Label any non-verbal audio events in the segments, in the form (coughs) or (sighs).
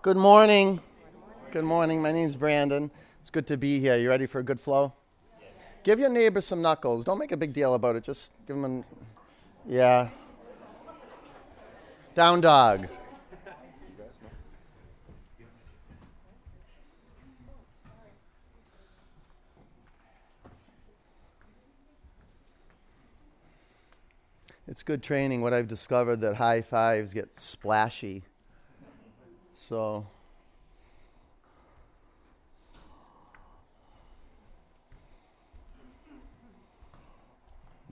Good morning. Good morning. My name's Brandon. It's good to be here. You ready for a good flow? Give your neighbor some knuckles. Don't make a big deal about it. Just give them an. Yeah. Down dog. It's good training. What I've discovered that high fives get splashy. So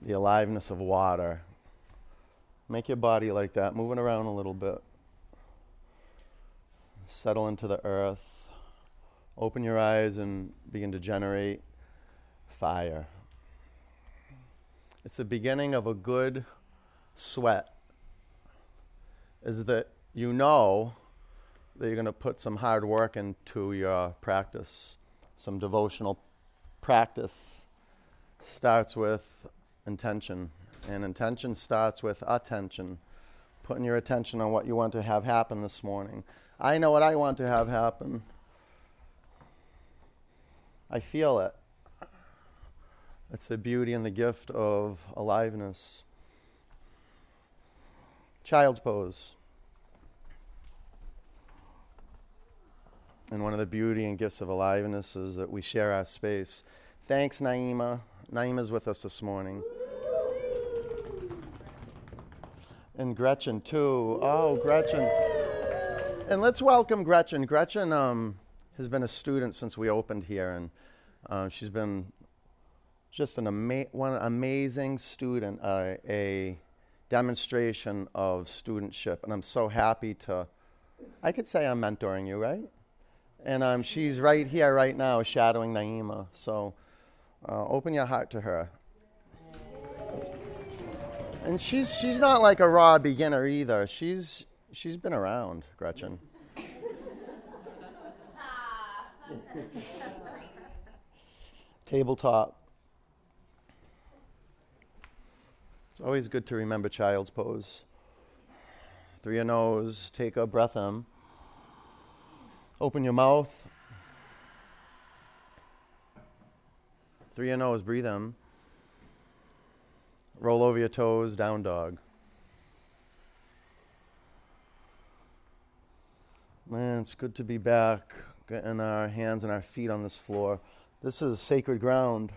the aliveness of water. Make your body like that, moving around a little bit. Settle into the earth. Open your eyes and begin to generate fire. It's the beginning of a good sweat. Is that you know that you're going to put some hard work into your practice, some devotional practice starts with intention. And intention starts with attention, putting your attention on what you want to have happen this morning. I know what I want to have happen. I feel it. It's the beauty and the gift of aliveness. Child's pose. And one of the beauty and gifts of aliveness is that we share our space. Thanks, Naima. Naima's with us this morning. And Gretchen, too. Oh, Gretchen. And let's welcome Gretchen. Gretchen um, has been a student since we opened here, and uh, she's been just an ama- one amazing student, uh, a demonstration of studentship. And I'm so happy to, I could say I'm mentoring you, right? And um, she's right here, right now, shadowing Naima. So uh, open your heart to her and she's she's not like a raw beginner either. She's she's been around, Gretchen. (laughs) Tabletop. It's always good to remember child's pose. Through your nose, take a breath in. Open your mouth. Through your nose, breathe in. Roll over your toes, down dog. Man, it's good to be back, getting our hands and our feet on this floor. This is sacred ground.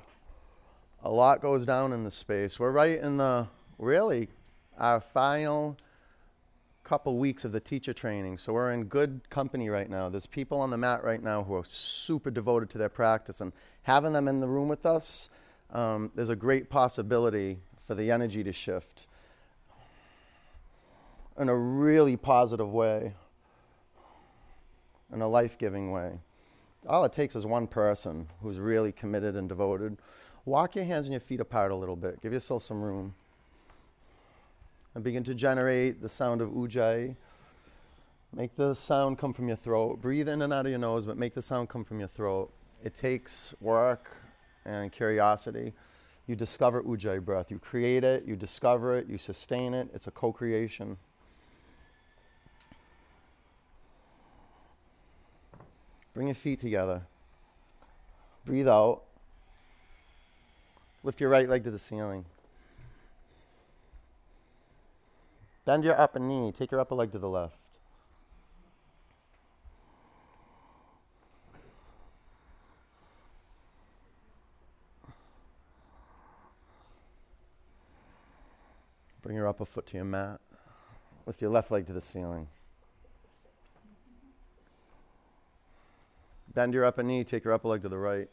A lot goes down in this space. We're right in the, really, our final couple weeks of the teacher training. So we're in good company right now. There's people on the mat right now who are super devoted to their practice, and having them in the room with us, um, there's a great possibility for the energy to shift in a really positive way, in a life giving way. All it takes is one person who's really committed and devoted. Walk your hands and your feet apart a little bit. Give yourself some room. And begin to generate the sound of ujjayi. Make the sound come from your throat. Breathe in and out of your nose, but make the sound come from your throat. It takes work and curiosity you discover Ujjayi breath. You create it, you discover it, you sustain it. It's a co creation. Bring your feet together. Breathe out. Lift your right leg to the ceiling. Bend your upper knee. Take your upper leg to the left. Bring your upper foot to your mat. Lift your left leg to the ceiling. Bend your upper knee, take your upper leg to the right.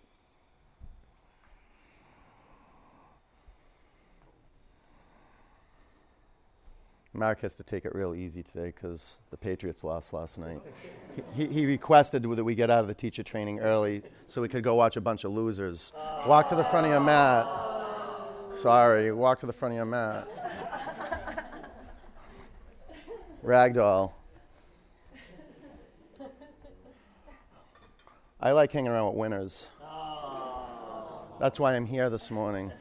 Mark has to take it real easy today because the Patriots lost last night. he, he, requested that we get out of the teacher training early so we could go watch a bunch of losers. Walk to the front of your mat. Sorry, walk to the front of your mat. Ragdoll. I like hanging around with winners. That's why I'm here this morning.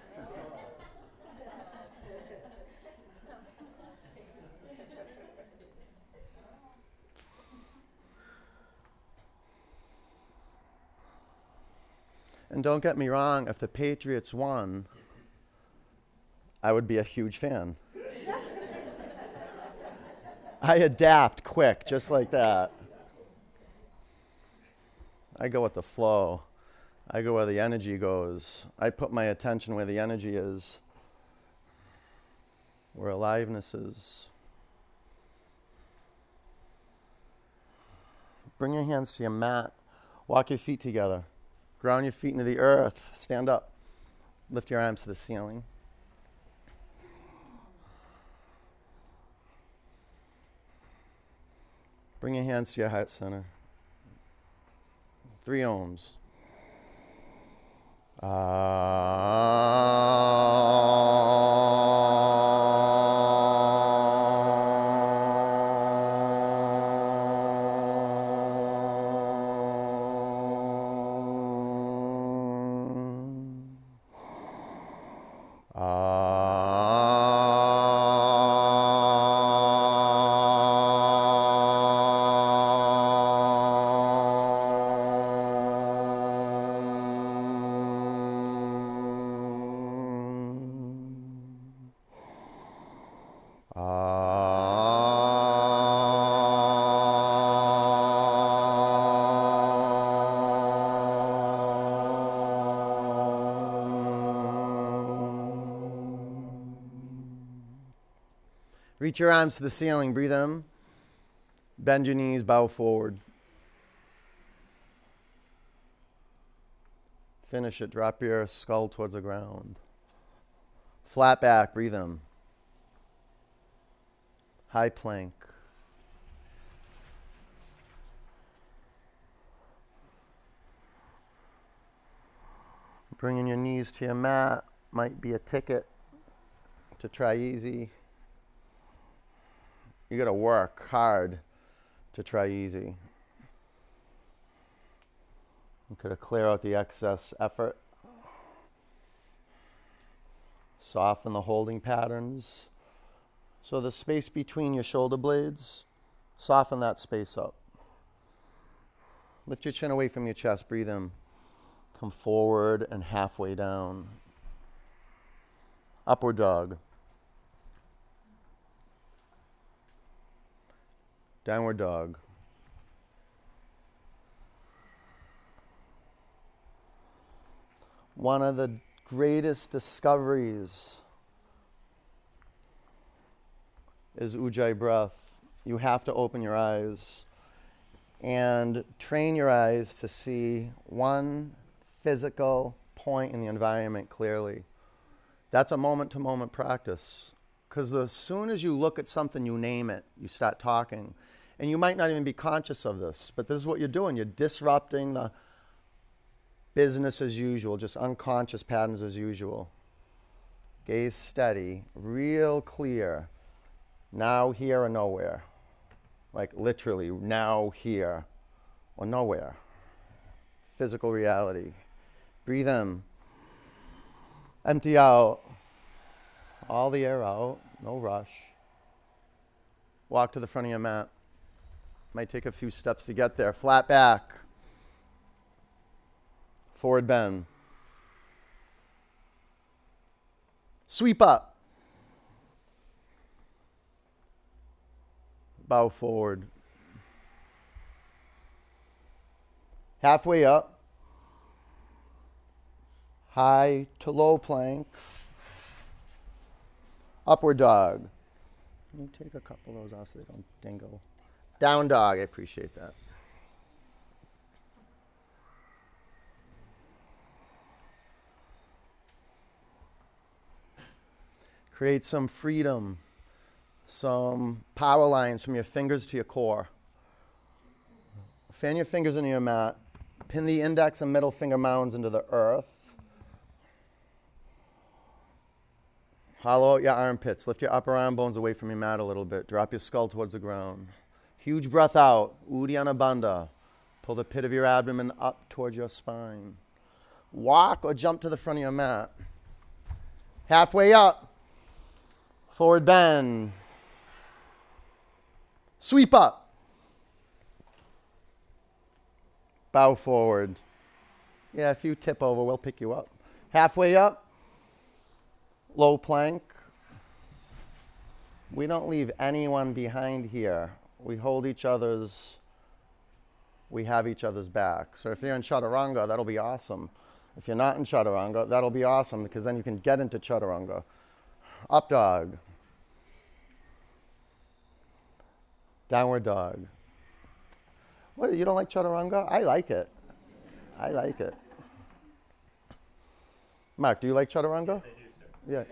And don't get me wrong, if the Patriots won, I would be a huge fan. (laughs) I adapt quick, just like that. I go with the flow. I go where the energy goes. I put my attention where the energy is, where aliveness is. Bring your hands to your mat. Walk your feet together. Ground your feet into the earth. Stand up. Lift your arms to the ceiling. Bring your hands to your heart center. Three oms. Ah. Reach your arms to the ceiling. Breathe in. Bend your knees, bow forward. Finish it. Drop your skull towards the ground. Flat back. Breathe in. High plank. Bringing your knees to your mat might be a ticket to try easy you got to work hard to try easy. You could clear out the excess effort, soften the holding patterns. So, the space between your shoulder blades, soften that space up. Lift your chin away from your chest, breathe in. Come forward and halfway down. Upward dog. Downward dog. One of the greatest discoveries is Ujjayi breath. You have to open your eyes and train your eyes to see one physical point in the environment clearly. That's a moment to moment practice. Because as soon as you look at something, you name it, you start talking. And you might not even be conscious of this, but this is what you're doing. You're disrupting the business as usual, just unconscious patterns as usual. Gaze steady, real clear. Now, here, or nowhere. Like literally, now, here, or nowhere. Physical reality. Breathe in. Empty out. All the air out. No rush. Walk to the front of your mat. Might take a few steps to get there. Flat back. Forward bend. Sweep up. Bow forward. Halfway up. High to low plank. Upward dog. Let me take a couple of those off so they don't dingle. Down dog, I appreciate that. Create some freedom, some power lines from your fingers to your core. Fan your fingers into your mat. Pin the index and middle finger mounds into the earth. Hollow out your armpits. Lift your upper arm bones away from your mat a little bit. Drop your skull towards the ground. Huge breath out, Uddiyana Bandha. Pull the pit of your abdomen up towards your spine. Walk or jump to the front of your mat. Halfway up, forward bend. Sweep up. Bow forward. Yeah, if you tip over, we'll pick you up. Halfway up, low plank. We don't leave anyone behind here. We hold each other's, we have each other's back. So if you're in chaturanga, that'll be awesome. If you're not in chaturanga, that'll be awesome because then you can get into chaturanga. Up dog. Downward dog. What, you don't like chaturanga? I like it. I like it. Mark, do you like chaturanga? Yeah.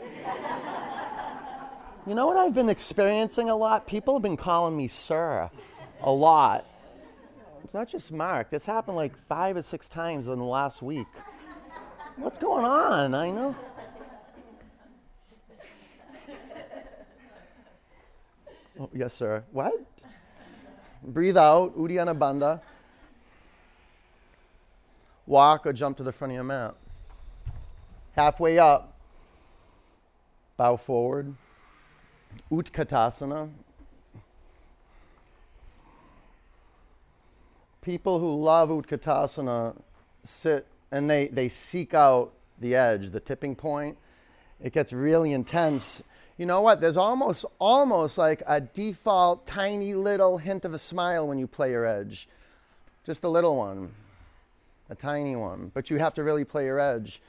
You know what I've been experiencing a lot? People have been calling me sir a lot. It's not just Mark. This happened like five or six times in the last week. What's going on? I know. Oh, yes, sir. What? Breathe out, Uddiyana Bandha. Walk or jump to the front of your mat. Halfway up, bow forward. Utkatasana. People who love Utkatasana sit and they, they seek out the edge, the tipping point. It gets really intense. You know what? There's almost almost like a default tiny little hint of a smile when you play your edge. Just a little one. A tiny one. But you have to really play your edge.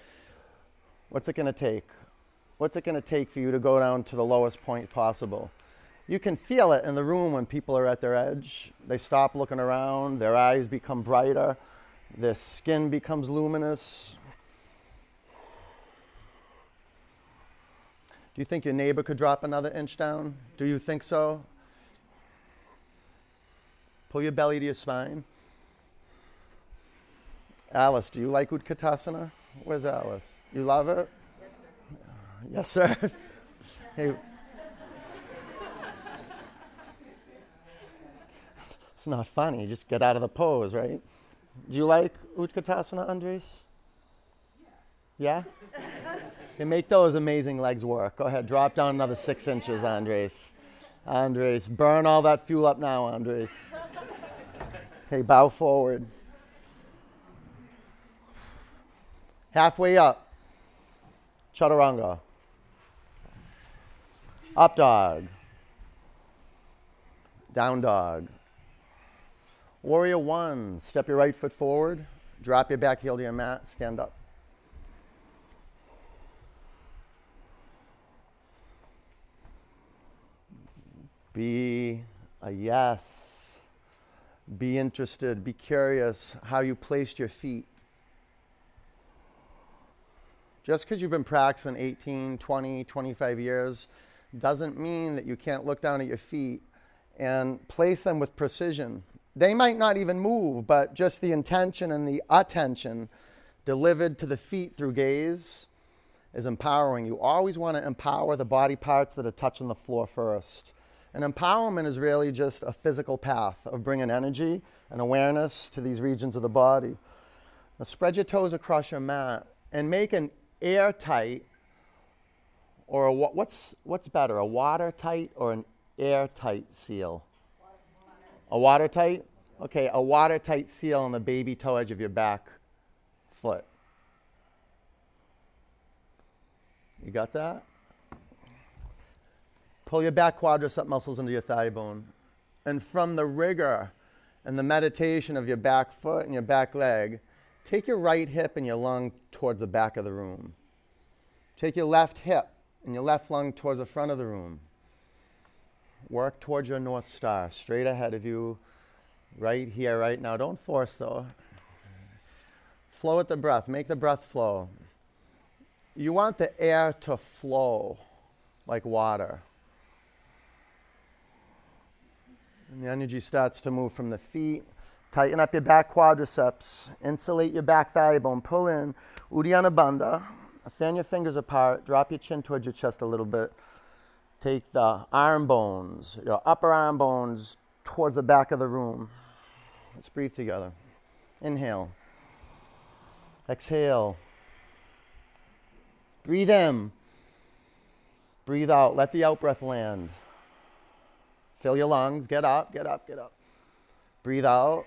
What's it going to take? What's it going to take for you to go down to the lowest point possible? You can feel it in the room when people are at their edge. They stop looking around, their eyes become brighter, their skin becomes luminous. Do you think your neighbor could drop another inch down? Do you think so? Pull your belly to your spine. Alice, do you like Utkatasana? Where's Alice? You love it? Yes, sir. (laughs) Hey. It's not funny. Just get out of the pose, right? Do you like Utkatasana, Andres? Yeah? (laughs) yeah? make those amazing legs work. Go ahead, drop down another six inches, Andres. Andres, burn all that fuel up now, Andres. Okay, bow forward. Halfway up, chaturanga. Up dog. Down dog. Warrior one, step your right foot forward, drop your back heel to your mat, stand up. Be a yes. Be interested, be curious how you placed your feet. Just because you've been practicing 18, 20, 25 years doesn't mean that you can't look down at your feet and place them with precision. They might not even move, but just the intention and the attention delivered to the feet through gaze is empowering. You always want to empower the body parts that are touching the floor first. And empowerment is really just a physical path of bringing energy and awareness to these regions of the body. Now, spread your toes across your mat and make an airtight, or a, what's, what's better, a watertight or an airtight seal? A watertight? Okay, a watertight seal on the baby toe edge of your back foot. You got that? Pull your back quadricep muscles into your thigh bone. And from the rigor and the meditation of your back foot and your back leg, Take your right hip and your lung towards the back of the room. Take your left hip and your left lung towards the front of the room. Work towards your North Star, straight ahead of you, right here, right now. Don't force though. Flow with the breath, make the breath flow. You want the air to flow like water. And the energy starts to move from the feet Tighten up your back quadriceps. Insulate your back thigh bone. Pull in. Uddiyana Bandha. Fan your fingers apart. Drop your chin towards your chest a little bit. Take the arm bones, your upper arm bones towards the back of the room. Let's breathe together. Inhale. Exhale. Breathe in. Breathe out. Let the out breath land. Fill your lungs. Get up, get up, get up. Breathe out.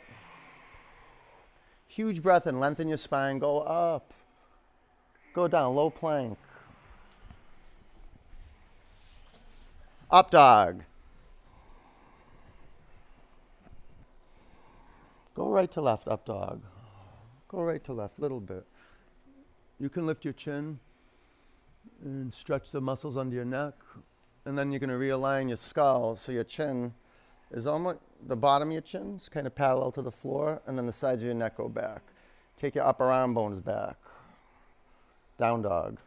Huge breath and lengthen your spine, go up. Go down, low plank. Up dog. Go right to left, up dog. Go right to left, little bit. You can lift your chin and stretch the muscles under your neck. And then you're going to realign your skull so your chin is almost the bottom of your chin is kind of parallel to the floor, and then the sides of your neck go back. Take your upper arm bones back. Down dog.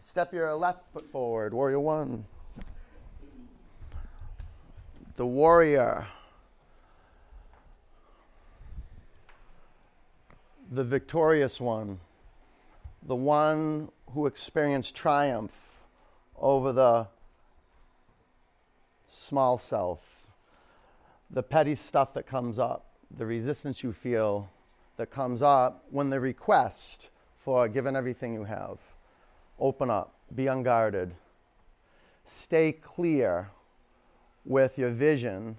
Step your left foot forward, warrior one. The warrior. The victorious one. The one who experienced triumph over the small self, the petty stuff that comes up, the resistance you feel that comes up when the request for given everything you have. Open up, be unguarded, stay clear with your vision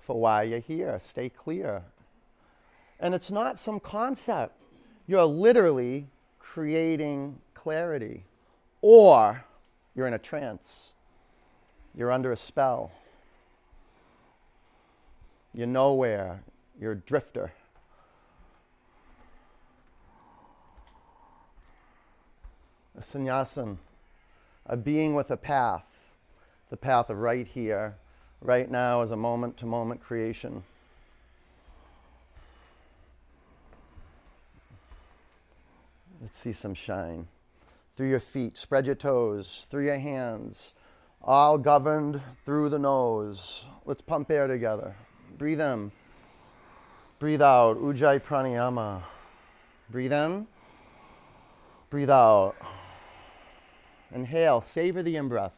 for why you're here. Stay clear. And it's not some concept, you're literally creating clarity. Or you're in a trance. You're under a spell. You're nowhere. You're a drifter. A sannyasin, a being with a path, the path of right here, right now is a moment to moment creation. Let's see some shine through your feet. Spread your toes through your hands, all governed through the nose. Let's pump air together. Breathe in. Breathe out. Ujjayi pranayama. Breathe in. Breathe out. Inhale. Savor the in breath.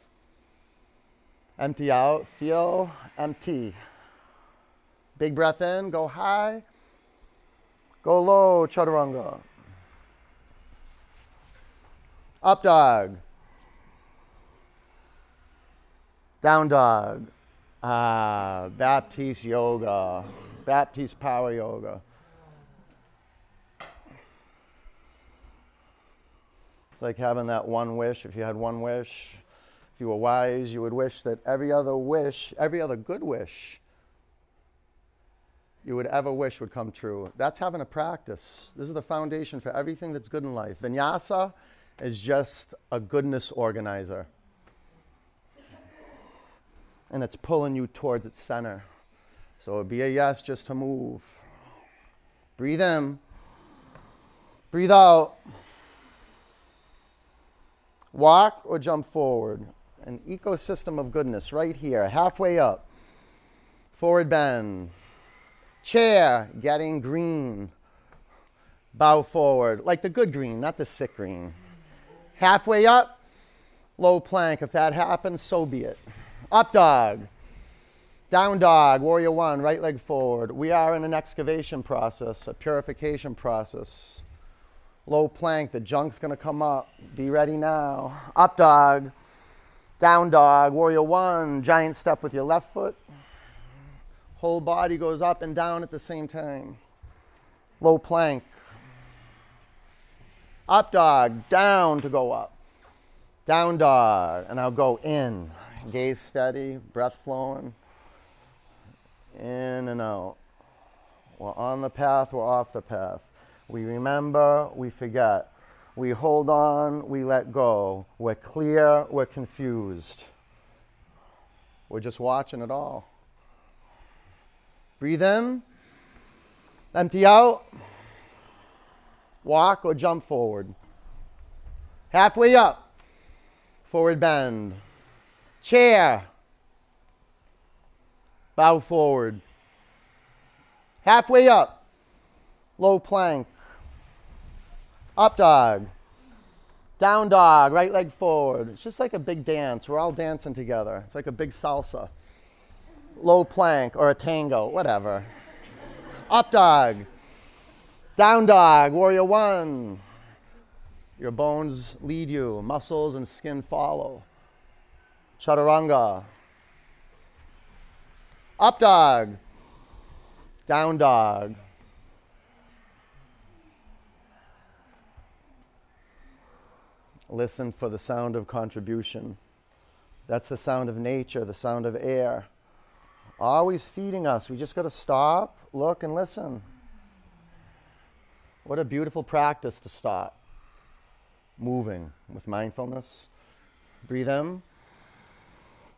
Empty out. Feel empty. Big breath in. Go high. Go low. Chaturanga. Up dog. Down dog. Ah, Baptiste yoga. Baptiste power yoga. It's like having that one wish. If you had one wish, if you were wise, you would wish that every other wish, every other good wish you would ever wish would come true. That's having a practice. This is the foundation for everything that's good in life. Vinyasa is just a goodness organizer. And it's pulling you towards its center. So it'd be a yes just to move. Breathe in. Breathe out. Walk or jump forward. An ecosystem of goodness right here, halfway up. Forward bend. Chair, getting green. Bow forward, like the good green, not the sick green. Halfway up, low plank. If that happens, so be it. Up dog. Down dog, warrior one, right leg forward. We are in an excavation process, a purification process. Low plank, the junk's gonna come up. Be ready now. Up dog. Down dog, warrior one, giant step with your left foot. Whole body goes up and down at the same time. Low plank. Up dog, down to go up. Down dog, and I'll go in. Gaze steady, breath flowing. In and out. We're on the path, we're off the path. We remember, we forget. We hold on, we let go. We're clear, we're confused. We're just watching it all. Breathe in, empty out walk or jump forward. Halfway up, forward bend. Chair, bow forward. Halfway up, low plank. Up dog. Down dog, right leg forward. It's just like a big dance. We're all dancing together. It's like a big salsa. Low plank or a tango, whatever. Up dog. Down dog, warrior one. Your bones lead you, muscles and skin follow. Chaturanga. Up dog. Down dog. Listen for the sound of contribution. That's the sound of nature, the sound of air. Always feeding us. We just got to stop, look, and listen. What a beautiful practice to stop. Moving with mindfulness. Breathe in,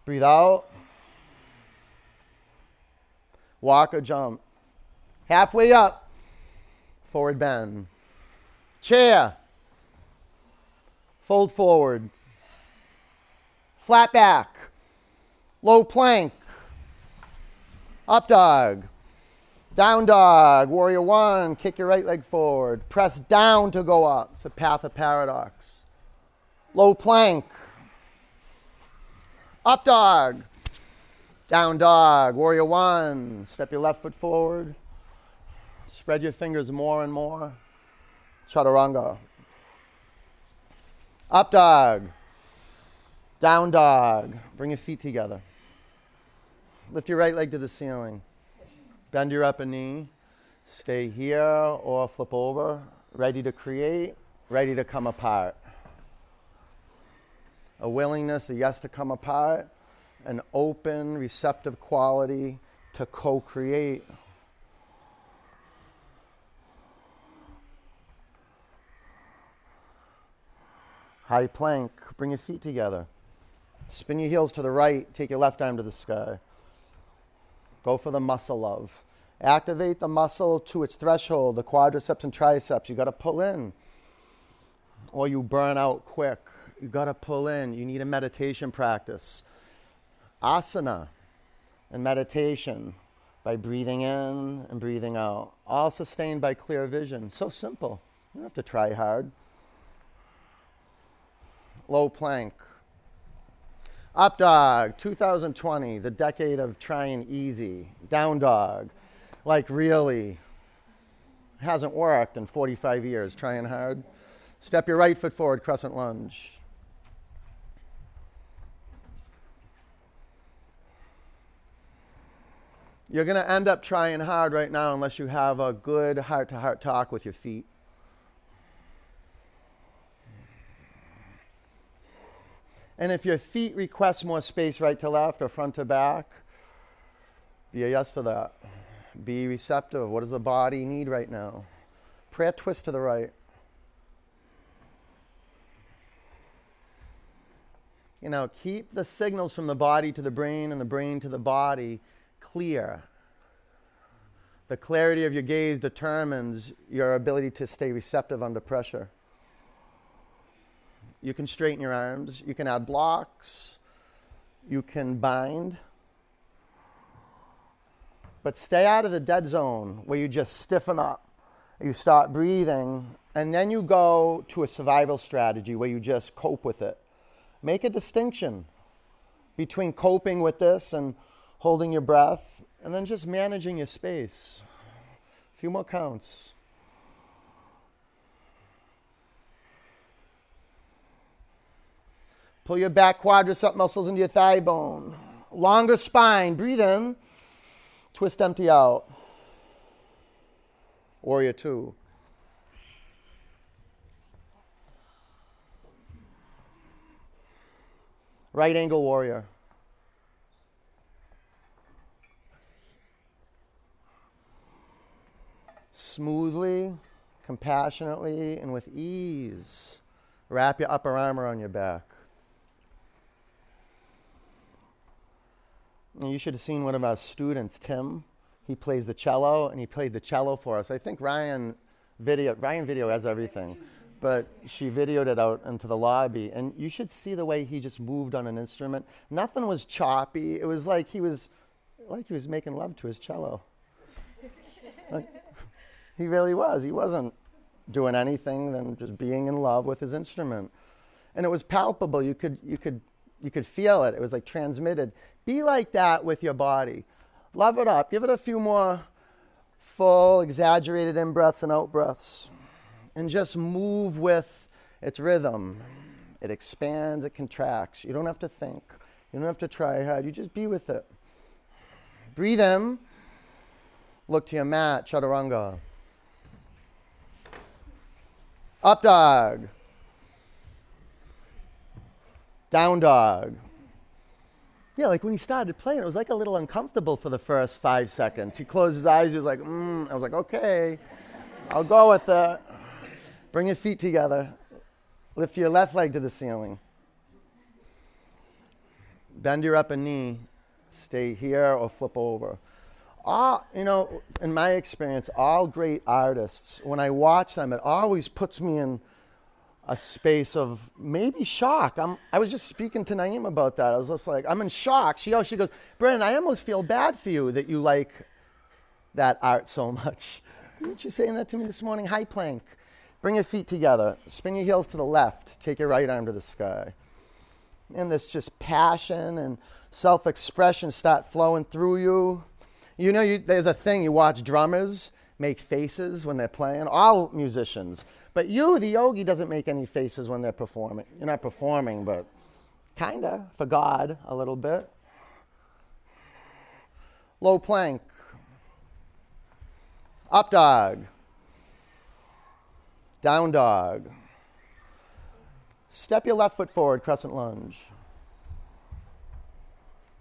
breathe out. Walk or jump. Halfway up, forward bend. Chair. Fold forward. Flat back. Low plank. Up dog. Down dog. Warrior one. Kick your right leg forward. Press down to go up. It's a path of paradox. Low plank. Up dog. Down dog. Warrior one. Step your left foot forward. Spread your fingers more and more. Chaturanga. Up dog. Down dog. Bring your feet together. Lift your right leg to the ceiling. Bend your upper knee. Stay here or flip over. Ready to create, ready to come apart. A willingness, a yes to come apart, an open, receptive quality to co create. High plank, bring your feet together. Spin your heels to the right, take your left arm to the sky. Go for the muscle love. Activate the muscle to its threshold, the quadriceps and triceps. You got to pull in, or you burn out quick. You got to pull in. You need a meditation practice. Asana and meditation by breathing in and breathing out, all sustained by clear vision. So simple. You don't have to try hard. Low plank. Up dog, 2020, the decade of trying easy. Down dog, like really hasn't worked in 45 years, trying hard. Step your right foot forward, crescent lunge. You're going to end up trying hard right now unless you have a good heart to heart talk with your feet. And if your feet request more space right to left or front to back, be a yes for that. Be receptive. What does the body need right now? Prayer twist to the right. You know, keep the signals from the body to the brain and the brain to the body clear. The clarity of your gaze determines your ability to stay receptive under pressure. You can straighten your arms. You can add blocks. You can bind. But stay out of the dead zone where you just stiffen up. You start breathing, and then you go to a survival strategy where you just cope with it. Make a distinction between coping with this and holding your breath, and then just managing your space. A few more counts. Pull your back quadricep muscles into your thigh bone. Longer spine. Breathe in. Twist empty out. Warrior two. Right angle warrior. Smoothly, compassionately, and with ease, wrap your upper arm around your back. And you should have seen one of our students, Tim. He plays the cello, and he played the cello for us. I think Ryan video Ryan video has everything, but she videoed it out into the lobby, and you should see the way he just moved on an instrument. Nothing was choppy. It was like he was like he was making love to his cello. like, he really was. He wasn't doing anything than just being in love with his instrument, and it was palpable. You could you could you could feel it. It was like transmitted. Be like that with your body. Love it up. Give it a few more full, exaggerated in breaths and out breaths. And just move with its rhythm. It expands, it contracts. You don't have to think. You don't have to try hard. You just be with it. Breathe in. Look to your mat, chaturanga. Up dog. Down dog. Yeah, like when he started playing, it was like a little uncomfortable for the first five seconds. He closed his eyes. He was like, mm. I was like, okay, I'll go with it. Bring your feet together. Lift your left leg to the ceiling. Bend your upper knee. Stay here or flip over. All, you know, in my experience, all great artists, when I watch them, it always puts me in a space of maybe shock. I'm, I was just speaking to Naeem about that. I was just like, I'm in shock. She, she goes, Brennan, I almost feel bad for you that you like that art so much. (laughs) Weren't you saying that to me this morning? High plank. Bring your feet together. Spin your heels to the left. Take your right arm to the sky. And this just passion and self expression start flowing through you. You know, you, there's a thing you watch drummers make faces when they're playing, all musicians. But you, the yogi, doesn't make any faces when they're performing. You're not performing, but kinda for God a little bit. Low plank. Up dog. Down dog. Step your left foot forward, crescent lunge.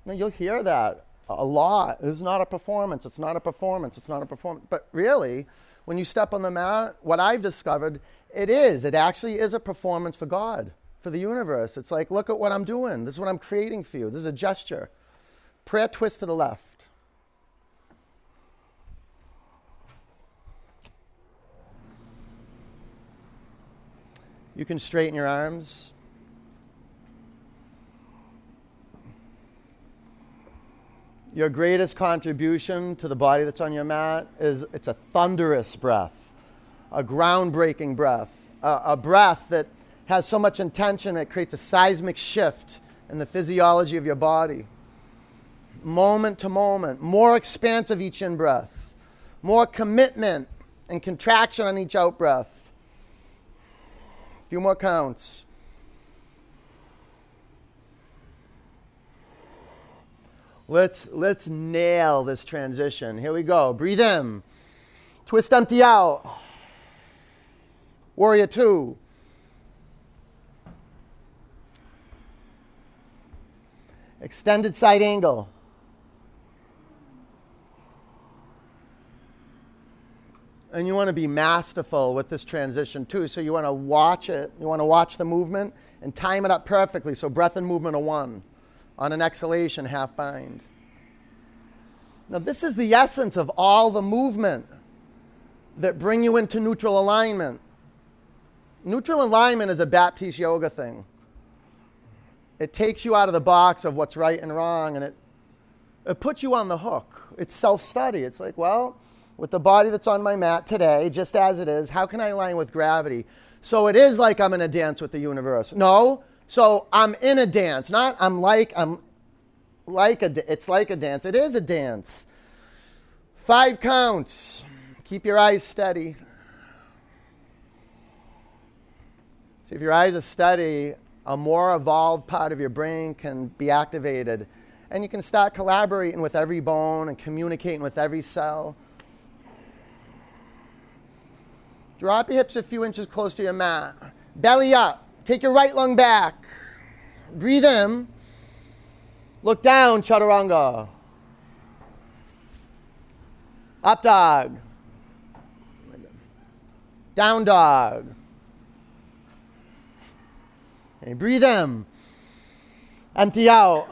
Now you'll hear that a lot. It's not a performance. It's not a performance. It's not a performance. But really, when you step on the mat, what I've discovered, it is. It actually is a performance for God, for the universe. It's like, look at what I'm doing. This is what I'm creating for you. This is a gesture. Prayer twist to the left. You can straighten your arms. Your greatest contribution to the body that's on your mat is it's a thunderous breath, a groundbreaking breath, a, a breath that has so much intention it creates a seismic shift in the physiology of your body. Moment to moment, more expansive each in breath, more commitment and contraction on each out breath. A few more counts. Let's, let's nail this transition. Here we go. Breathe in. Twist empty out. Warrior two. Extended side angle. And you want to be masterful with this transition too. So you want to watch it. You want to watch the movement and time it up perfectly. So breath and movement are one on an exhalation, half bind. Now, this is the essence of all the movement that bring you into neutral alignment. Neutral alignment is a Baptiste yoga thing. It takes you out of the box of what's right and wrong and it, it puts you on the hook. It's self study. It's like, well, with the body that's on my mat today, just as it is, how can I align with gravity? So it is like I'm in a dance with the universe. No, so I'm in a dance, not I'm like I'm like a it's like a dance. It is a dance. Five counts. Keep your eyes steady. See if your eyes are steady, a more evolved part of your brain can be activated. And you can start collaborating with every bone and communicating with every cell. Drop your hips a few inches close to your mat. Belly up. Take your right lung back. Breathe in. Look down, chaturanga. Up dog. Down dog. And breathe in. Empty out.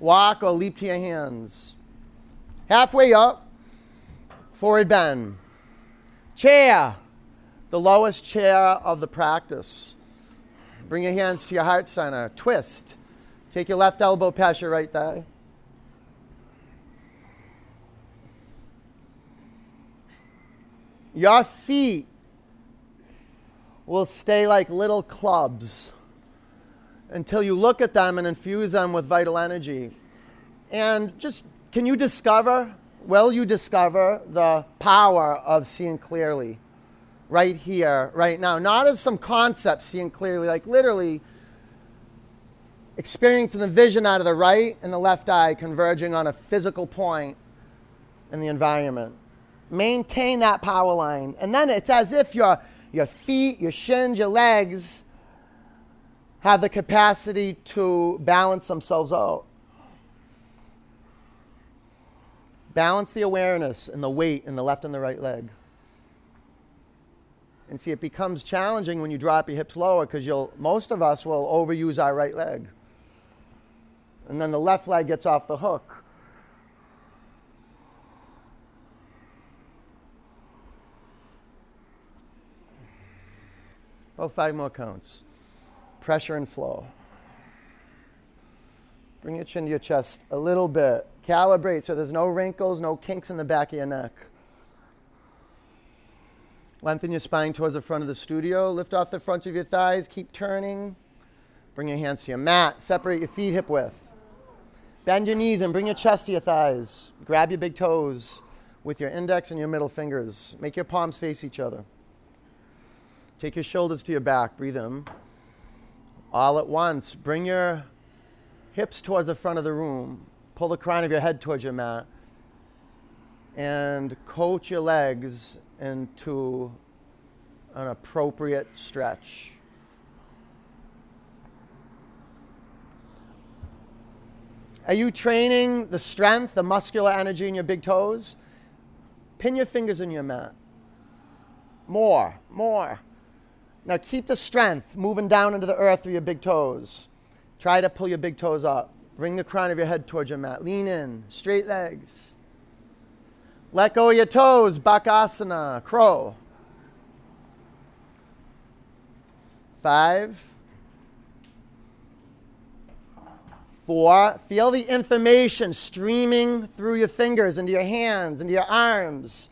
Walk or leap to your hands. Halfway up. Forward bend. Chair the lowest chair of the practice. Bring your hands to your heart center. Twist. Take your left elbow past your right thigh. Your feet will stay like little clubs until you look at them and infuse them with vital energy. And just can you discover, will you discover the power of seeing clearly? Right here, right now. Not as some concept seeing clearly, like literally, experiencing the vision out of the right and the left eye converging on a physical point in the environment. Maintain that power line. And then it's as if your, your feet, your shins, your legs have the capacity to balance themselves out. Balance the awareness and the weight in the left and the right leg. And see, it becomes challenging when you drop your hips lower because you'll, most of us will overuse our right leg. And then the left leg gets off the hook. Oh, five more counts. Pressure and flow. Bring your chin to your chest a little bit. Calibrate so there's no wrinkles, no kinks in the back of your neck. Lengthen your spine towards the front of the studio. Lift off the front of your thighs. Keep turning. Bring your hands to your mat. Separate your feet hip width. Bend your knees and bring your chest to your thighs. Grab your big toes with your index and your middle fingers. Make your palms face each other. Take your shoulders to your back. Breathe in. All at once, bring your hips towards the front of the room. Pull the crown of your head towards your mat. And coach your legs into an appropriate stretch. Are you training the strength, the muscular energy in your big toes? Pin your fingers in your mat. More, more. Now keep the strength moving down into the earth through your big toes. Try to pull your big toes up. Bring the crown of your head towards your mat. Lean in, straight legs. Let go of your toes, Bakasana, crow. Five. Four. Feel the information streaming through your fingers into your hands, into your arms.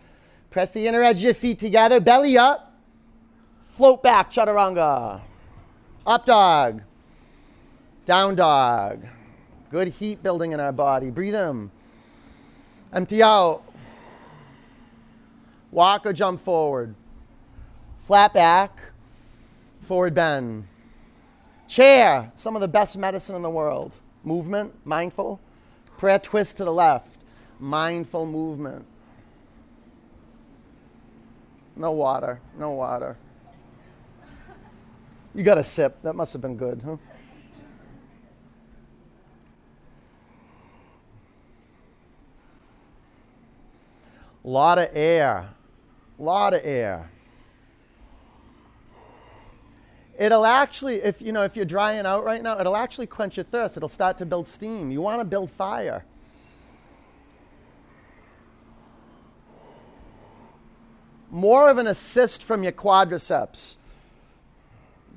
Press the inner edge of your feet together, belly up. Float back, chaturanga. Up dog. Down dog. Good heat building in our body. Breathe in. Empty out. Walk or jump forward. Flat back. Forward bend. Chair. Some of the best medicine in the world. Movement, mindful. Prayer twist to the left. Mindful movement. No water. No water. You got a sip. That must have been good, huh? A lot of air. Lot of air. It'll actually, if you know, if you're drying out right now, it'll actually quench your thirst. It'll start to build steam. You want to build fire. More of an assist from your quadriceps.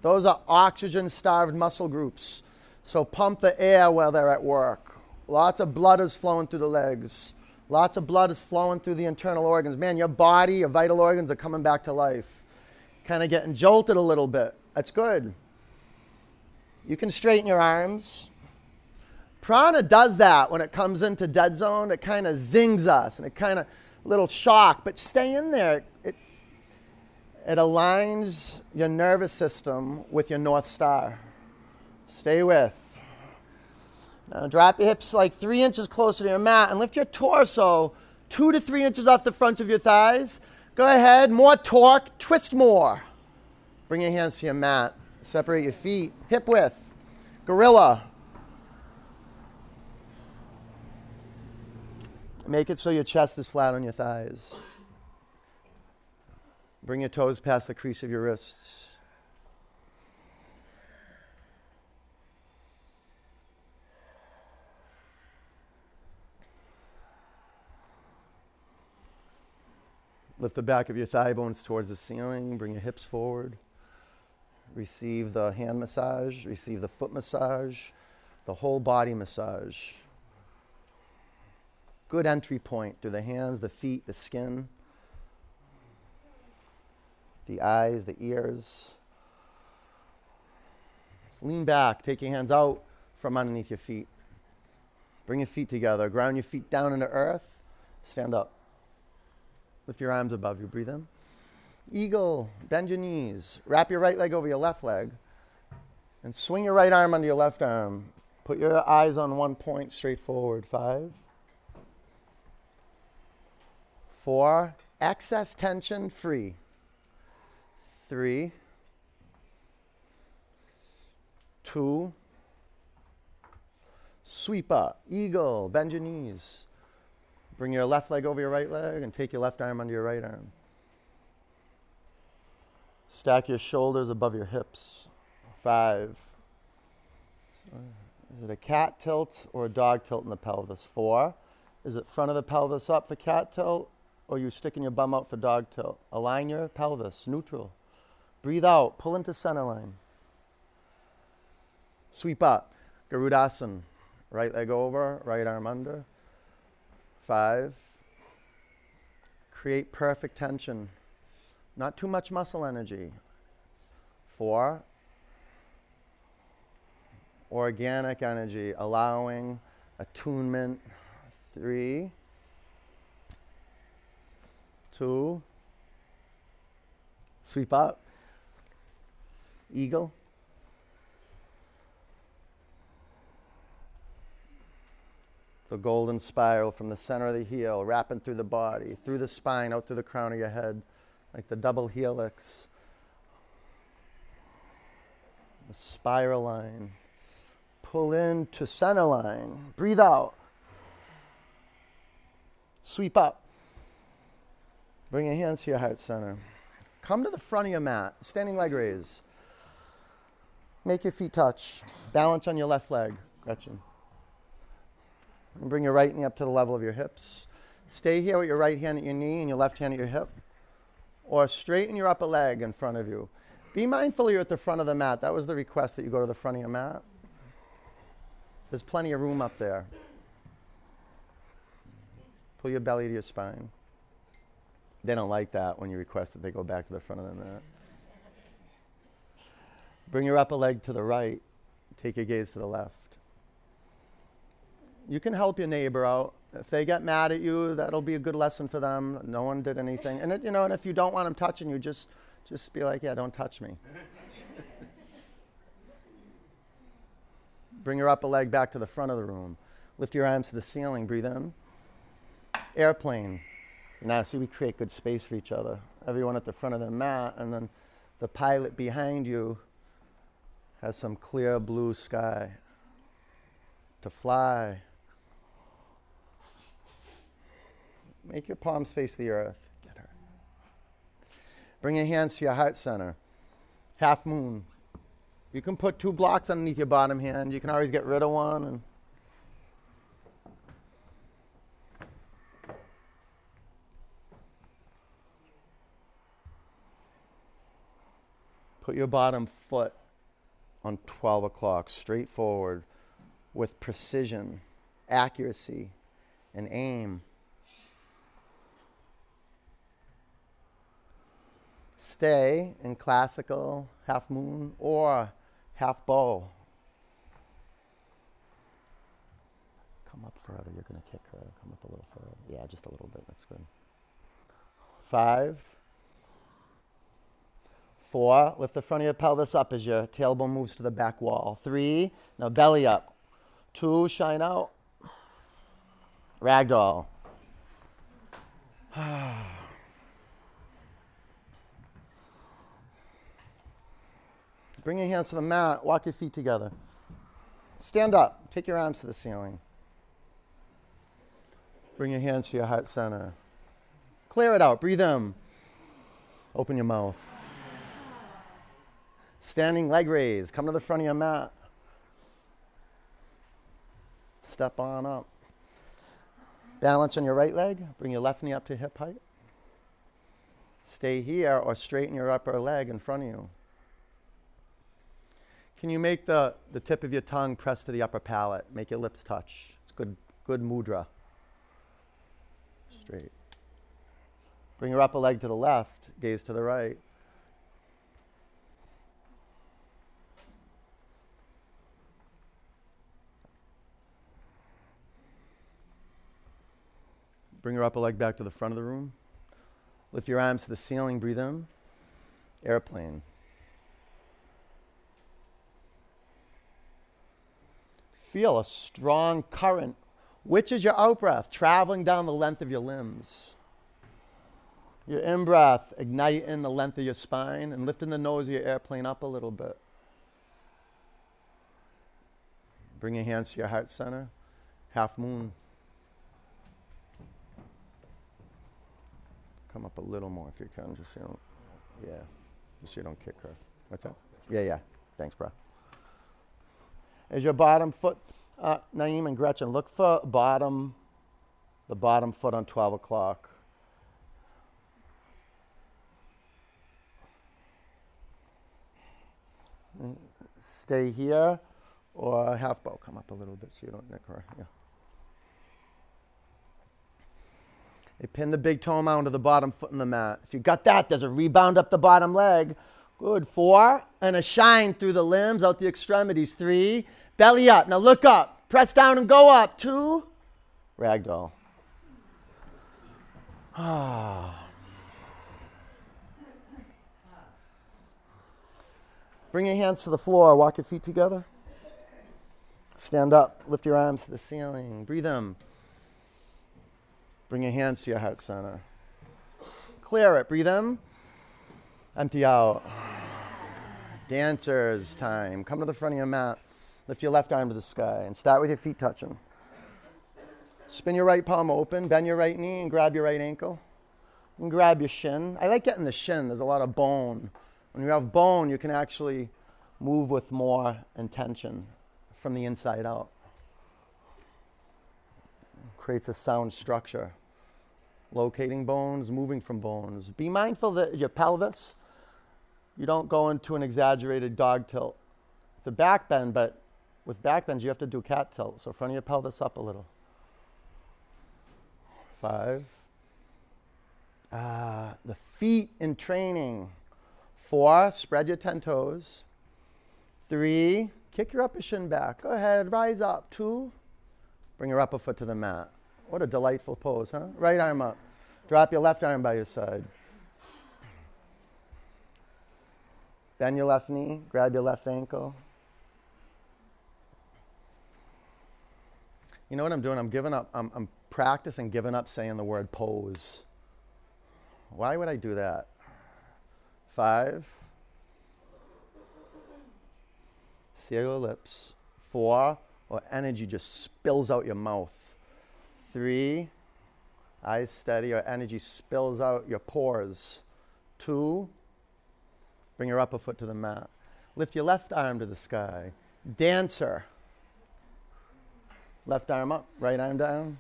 Those are oxygen starved muscle groups. So pump the air while they're at work. Lots of blood is flowing through the legs. Lots of blood is flowing through the internal organs. Man, your body, your vital organs are coming back to life. Kind of getting jolted a little bit. That's good. You can straighten your arms. Prana does that when it comes into dead zone. It kind of zings us and it kind of a little shock, but stay in there. It it aligns your nervous system with your North Star. Stay with. Now drop your hips like three inches closer to your mat and lift your torso two to three inches off the front of your thighs. Go ahead, more torque, twist more. Bring your hands to your mat. Separate your feet, hip width. Gorilla. Make it so your chest is flat on your thighs. Bring your toes past the crease of your wrists. Lift the back of your thigh bones towards the ceiling. Bring your hips forward. Receive the hand massage, receive the foot massage, the whole body massage. Good entry point through the hands, the feet, the skin the eyes, the ears. Just lean back, take your hands out from underneath your feet. Bring your feet together, ground your feet down into earth, stand up. Lift your arms above you, breathe in. Eagle, bend your knees, wrap your right leg over your left leg, and swing your right arm under your left arm. Put your eyes on one point straight forward. Five. Four. Excess tension free. Three. Two. Sweep up. Eagle. Bend your knees. Bring your left leg over your right leg and take your left arm under your right arm. Stack your shoulders above your hips. Five. Is it a cat tilt or a dog tilt in the pelvis? Four. Is it front of the pelvis up for cat tilt or you sticking your bum out for dog tilt? Align your pelvis, neutral. Breathe out, pull into center line. Sweep up, Garudasana. Right leg over, right arm under. Five. Create perfect tension. Not too much muscle energy. Four. Organic energy, allowing attunement. Three. Two. Sweep up. Eagle. The golden spiral from the center of the heel, wrapping through the body, through the spine, out through the crown of your head, like the double helix. The spiral line. Pull in to center line. Breathe out. Sweep up. Bring your hands to your heart center. Come to the front of your mat, standing leg raise. Make your feet touch. Balance on your left leg, Gretchen. And bring your right knee up to the level of your hips. Stay here with your right hand at your knee and your left hand at your hip. Or straighten your upper leg in front of you. Be mindful you're at the front of the mat. That was the request that you go to the front of your mat. There's plenty of room up there. Pull your belly to your spine. They don't like that when you request that they go back to the front of the mat. Bring your upper leg to the right. Take your gaze to the left you can help your neighbor out. If they get mad at you, that'll be a good lesson for them. No one did anything. And it, you know, and if you don't want them touching you, just just be like, yeah, don't touch me. (laughs) Bring your upper leg back to the front of the room. Lift your arms to the ceiling. Breathe in. Airplane. Now, see, we create good space for each other. Everyone at the front of the mat, and then the pilot behind you has some clear blue sky to fly. Make your palms face the earth. Get her. Bring your hands to your heart center. Half moon. You can put two blocks underneath your bottom hand. You can always get rid of one and Put your bottom foot on 12 o'clock, straight forward, with precision, accuracy, and aim. Stay in classical half moon or half bow. Come up further. You're going to kick her. Come up a little further. Yeah, just a little bit. That's good. Five. Four. Lift the front of your pelvis up as your tailbone moves to the back wall. Three. Now belly up. Two. Shine out. Ragdoll. (sighs) Ah. Bring your hands to the mat. Walk your feet together. Stand up. Take your arms to the ceiling. Bring your hands to your heart center. Clear it out. Breathe in. Open your mouth. Standing leg raise. Come to the front of your mat. Step on up. Balance on your right leg. Bring your left knee up to hip height. Stay here or straighten your upper leg in front of you. Can you make the, the tip of your tongue press to the upper palate? Make your lips touch. It's good, good mudra. Straight. Bring your upper leg to the left, gaze to the right. Bring your upper leg back to the front of the room. Lift your arms to the ceiling, breathe in. Airplane. Feel a strong current. Which is your out breath? Traveling down the length of your limbs. Your in breath, igniting the length of your spine and lifting the nose of your airplane up a little bit. Bring your hands to your heart center. Half moon. Come up a little more if you can, just so you don't, yeah, just so you don't kick her. What's that? Yeah, yeah. Thanks, bro. Is your bottom foot, uh, Naeem and Gretchen, look for bottom, the bottom foot on 12 o'clock. Stay here or half bow. Come up a little bit so you don't nick her. Yeah. You pin the big toe mound to the bottom foot in the mat. If you got that, there's a rebound up the bottom leg. Good. Four. And a shine through the limbs, out the extremities. Three. Belly up. Now look up. Press down and go up. Two. Ragdoll. Ah. (sighs) Bring your hands to the floor. Walk your feet together. Stand up. Lift your arms to the ceiling. Breathe in. Bring your hands to your heart center. Clear it. Breathe in. Empty out. (sighs) Dancers time. Come to the front of your mat. Lift your left arm to the sky and start with your feet touching. Spin your right palm open, bend your right knee, and grab your right ankle. And grab your shin. I like getting the shin, there's a lot of bone. When you have bone, you can actually move with more intention from the inside out. Creates a sound structure. Locating bones, moving from bones. Be mindful that your pelvis, you don't go into an exaggerated dog tilt. It's a back bend, but with back bends, you have to do cat tilt. So front of your pelvis up a little. Five. Uh, the feet in training. Four, spread your 10 toes. Three, kick your upper shin back. Go ahead, rise up. Two, bring your upper foot to the mat. What a delightful pose, huh? Right arm up. Drop your left arm by your side. Bend your left knee, grab your left ankle. You know what I'm doing? I'm giving up, I'm, I'm practicing giving up saying the word pose. Why would I do that? Five. Seal your lips. Four, or energy just spills out your mouth. Three, eyes steady, or energy spills out your pores. Two, bring your upper foot to the mat. Lift your left arm to the sky. Dancer. Left arm up, right arm down.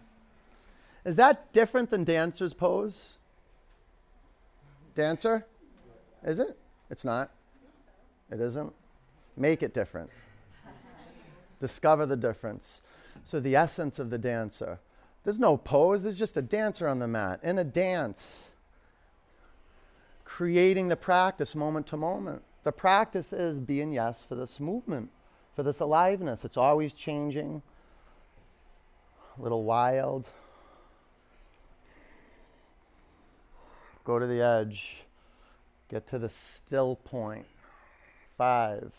Is that different than dancer's pose? Dancer? Is it? It's not. It isn't. Make it different. Discover the difference. So, the essence of the dancer there's no pose, there's just a dancer on the mat in a dance, creating the practice moment to moment. The practice is being yes for this movement, for this aliveness. It's always changing, a little wild. Go to the edge. Get to the still point. Five.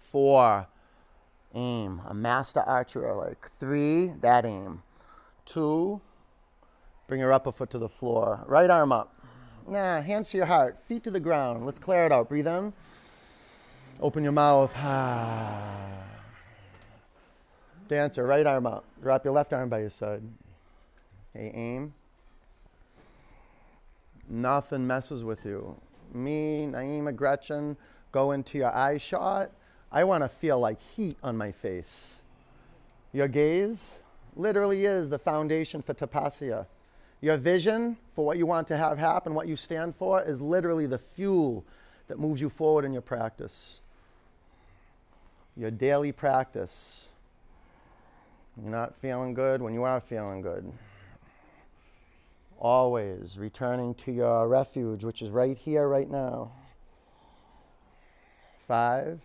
Four. Aim. A master archer like. Three. That aim. Two. Bring your upper foot to the floor. Right arm up. Nah, hands to your heart. Feet to the ground. Let's clear it out. Breathe in. Open your mouth. (sighs) Ah. Dancer, right arm up. Drop your left arm by your side. Okay, aim. Nothing messes with you. Me, Naima, Gretchen, go into your eye shot. I want to feel like heat on my face. Your gaze literally is the foundation for tapasya. Your vision for what you want to have happen, what you stand for, is literally the fuel that moves you forward in your practice. Your daily practice. You're not feeling good when you are feeling good always returning to your refuge, which is right here, right now. Five,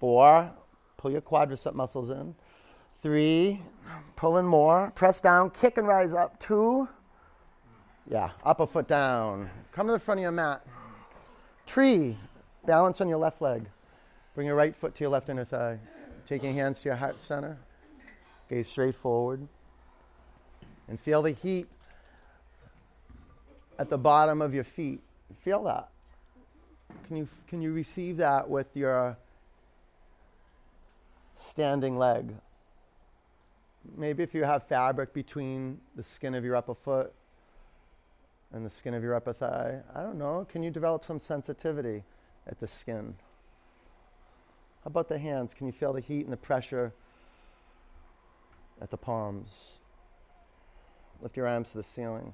four, pull your quadricep muscles in. Three, pull in more, press down, kick and rise up. Two, yeah, up a foot down. Come to the front of your mat. Tree, Balance on your left leg. Bring your right foot to your left inner thigh. Taking hands to your heart center. Gaze straight forward. And feel the heat at the bottom of your feet. Feel that. Can you, can you receive that with your standing leg? Maybe if you have fabric between the skin of your upper foot and the skin of your upper thigh, I don't know, can you develop some sensitivity at the skin? How about the hands? Can you feel the heat and the pressure at the palms? Lift your arms to the ceiling.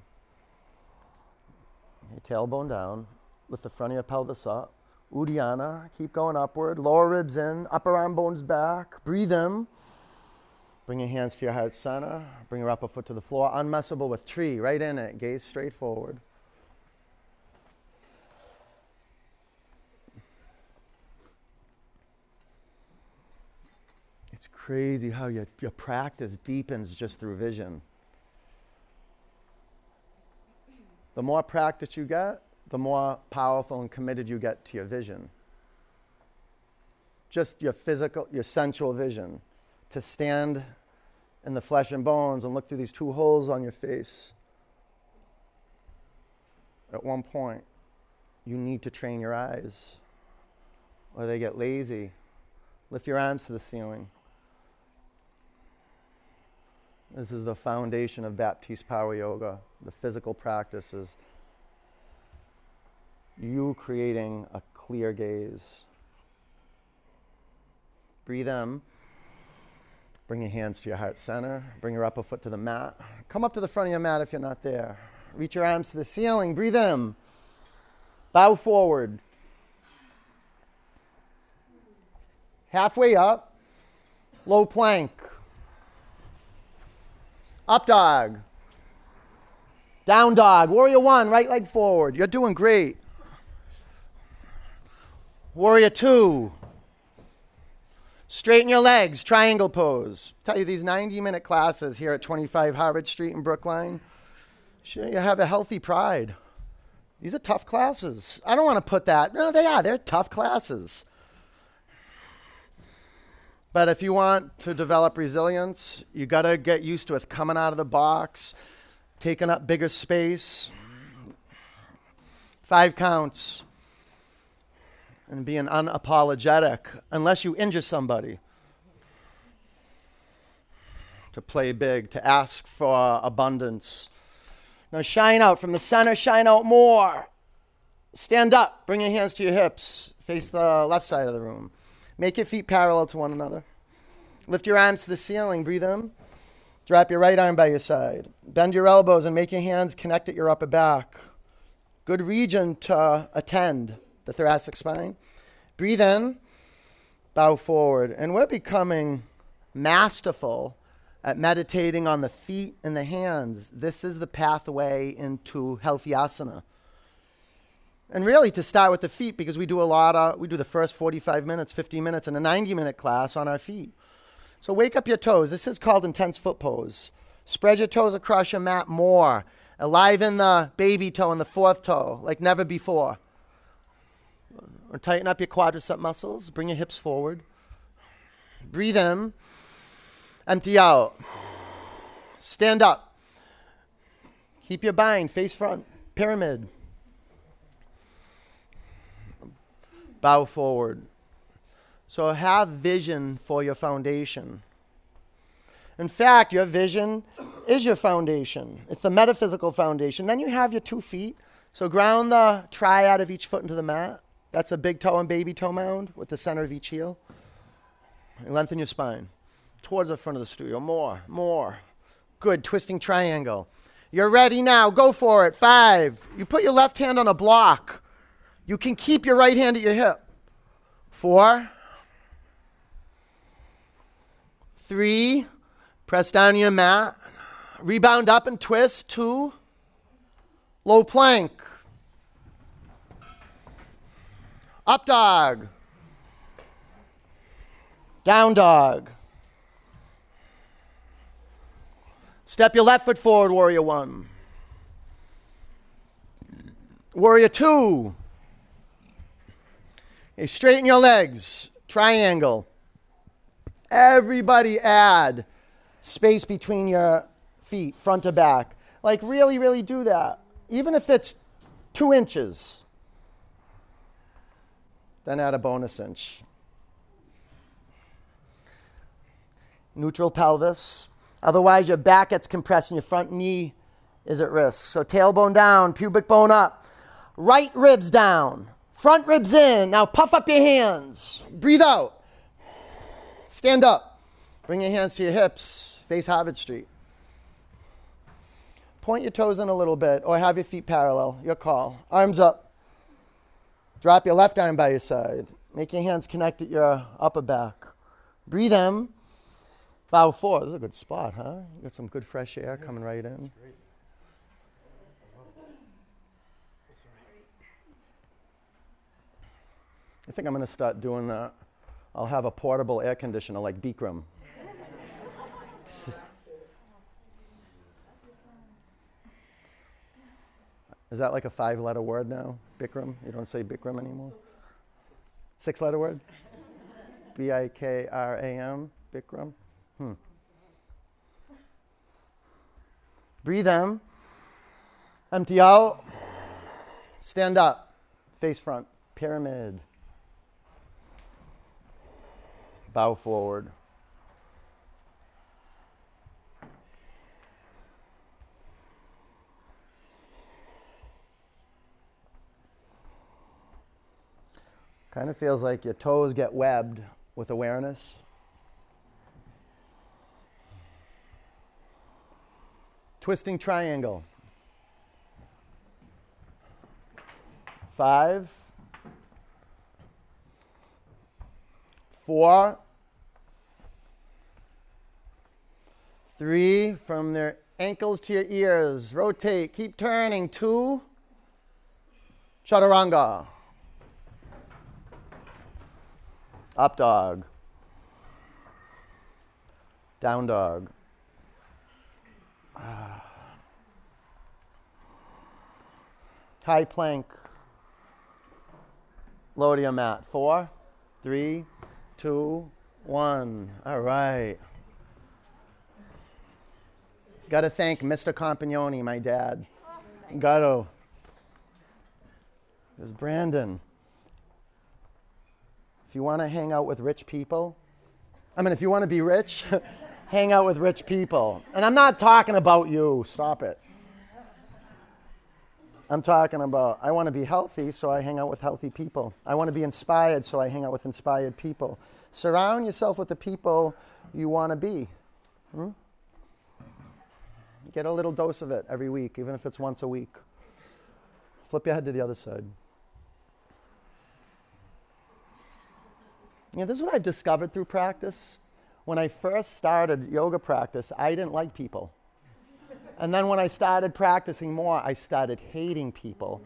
Your tailbone down. Lift the front of your pelvis up. Uddiyana. Keep going upward. Lower ribs in. Upper arm bones back. Breathe in. Bring your hands to your heart center. Bring your upper foot to the floor. Unmessable with tree. Right in it. Gaze straight forward. It's crazy how your, your practice deepens just through vision. The more practice you get, the more powerful and committed you get to your vision. Just your physical, your sensual vision. To stand in the flesh and bones and look through these two holes on your face. At one point, you need to train your eyes, or they get lazy. Lift your arms to the ceiling. This is the foundation of Baptiste Power Yoga. The physical practice is you creating a clear gaze. Breathe in. Bring your hands to your heart center. Bring your upper foot to the mat. Come up to the front of your mat if you're not there. Reach your arms to the ceiling. Breathe in. Bow forward. Halfway up. Low plank. Up dog. Down dog. Warrior one, right leg forward. You're doing great. Warrior two. Straighten your legs, triangle pose. Tell you these 90 minute classes here at 25 Harvard Street in Brookline, sure you have a healthy pride. These are tough classes. I don't want to put that. No, they are. They're tough classes. But if you want to develop resilience, you got to get used to it coming out of the box, taking up bigger space. Five counts and being unapologetic unless you injure somebody. To play big, to ask for abundance. Now shine out from the center, shine out more. Stand up, bring your hands to your hips, face the left side of the room. Make your feet parallel to one another. Lift your arms to the ceiling, breathe in. Drop your right arm by your side. Bend your elbows and make your hands connect at your upper back. Good region to attend the thoracic spine. Breathe in, bow forward. And we're becoming masterful at meditating on the feet and the hands. This is the pathway into healthy asana. And really to start with the feet because we do a lot of we do the first 45 minutes, 50 minutes and a 90 minute class on our feet. So wake up your toes. This is called intense foot pose. Spread your toes across your mat more. Aliven the baby toe and the fourth toe like never before. Or tighten up your quadricep muscles. Bring your hips forward. Breathe in. Empty out. Stand up. Keep your bind face front. Pyramid. Bow forward. So have vision for your foundation. In fact, your vision is your foundation. It's the metaphysical foundation. Then you have your two feet. So ground the triad of each foot into the mat. That's a big toe and baby toe mound with the center of each heel. And lengthen your spine towards the front of the studio. More, more. Good. Twisting triangle. You're ready now. Go for it. Five. You put your left hand on a block. You can keep your right hand at your hip. Four. Three. Press down your mat. Rebound up and twist. Two. Low plank. Up dog. Down dog. Step your left foot forward, warrior one. Warrior two. Okay, straighten your legs. Triangle. Everybody add space between your feet, front to back. Like, really, really do that. Even if it's two inches, then add a bonus inch. Neutral pelvis. Otherwise, your back gets compressed and your front knee is at risk. So, tailbone down, pubic bone up, right ribs down, front ribs in. Now, puff up your hands. Breathe out. Stand up. Bring your hands to your hips. Face Harvard Street. Point your toes in a little bit or have your feet parallel. Your call. Arms up. Drop your left arm by your side. Make your hands connect at your upper back. Breathe in. Bow forward. This is a good spot, huh? You got some good fresh air coming right in. I think I'm going to start doing that. I'll have a portable air conditioner like Bikram. Is that like a five letter word now? Bikram? You don't say Bikram anymore? Six letter word? B I K R A M? Bikram? Hmm. Breathe in. Empty out. Stand up. Face front. Pyramid. Bow forward. Kind of feels like your toes get webbed with awareness. Twisting triangle. Five, four, three, from their ankles to your ears. Rotate, keep turning. Two, chaturanga. Up dog. Down dog. (sighs) High plank. Lower to your mat. Four, three, two, one. All right. Got to thank Mr. Compagnoni, my dad. Got to. There's Brandon. If you want to hang out with rich people, I mean, if you want to be rich, (laughs) hang out with rich people. And I'm not talking about you. Stop it. I'm talking about I want to be healthy, so I hang out with healthy people. I want to be inspired, so I hang out with inspired people. Surround yourself with the people you want to be. Hmm? Get a little dose of it every week, even if it's once a week. Flip your head to the other side. You know, this is what I've discovered through practice. When I first started yoga practice, I didn't like people. And then when I started practicing more, I started hating people.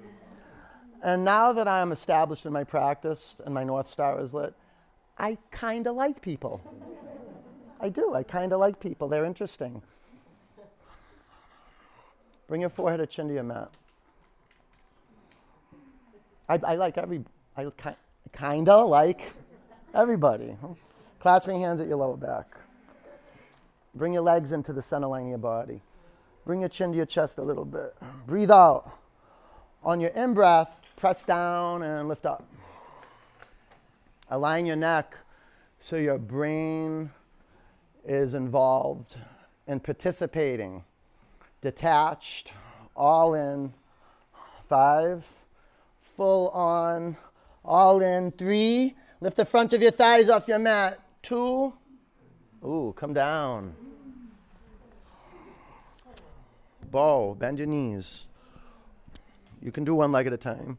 And now that I'm established in my practice and my North Star is lit, I kind of like people. I do. I kind of like people. They're interesting. Bring your forehead or chin to your mat. I, I like every, I kind of like everybody. Clasp your hands at your lower back. Bring your legs into the center line of your body. Bring your chin to your chest a little bit. Breathe out. On your in breath, press down and lift up. Align your neck so your brain is involved and participating, detached, all in. Five, full on, all in. Three, lift the front of your thighs off your mat. Two, ooh, come down. bow, bend your knees. You can do one leg at a time.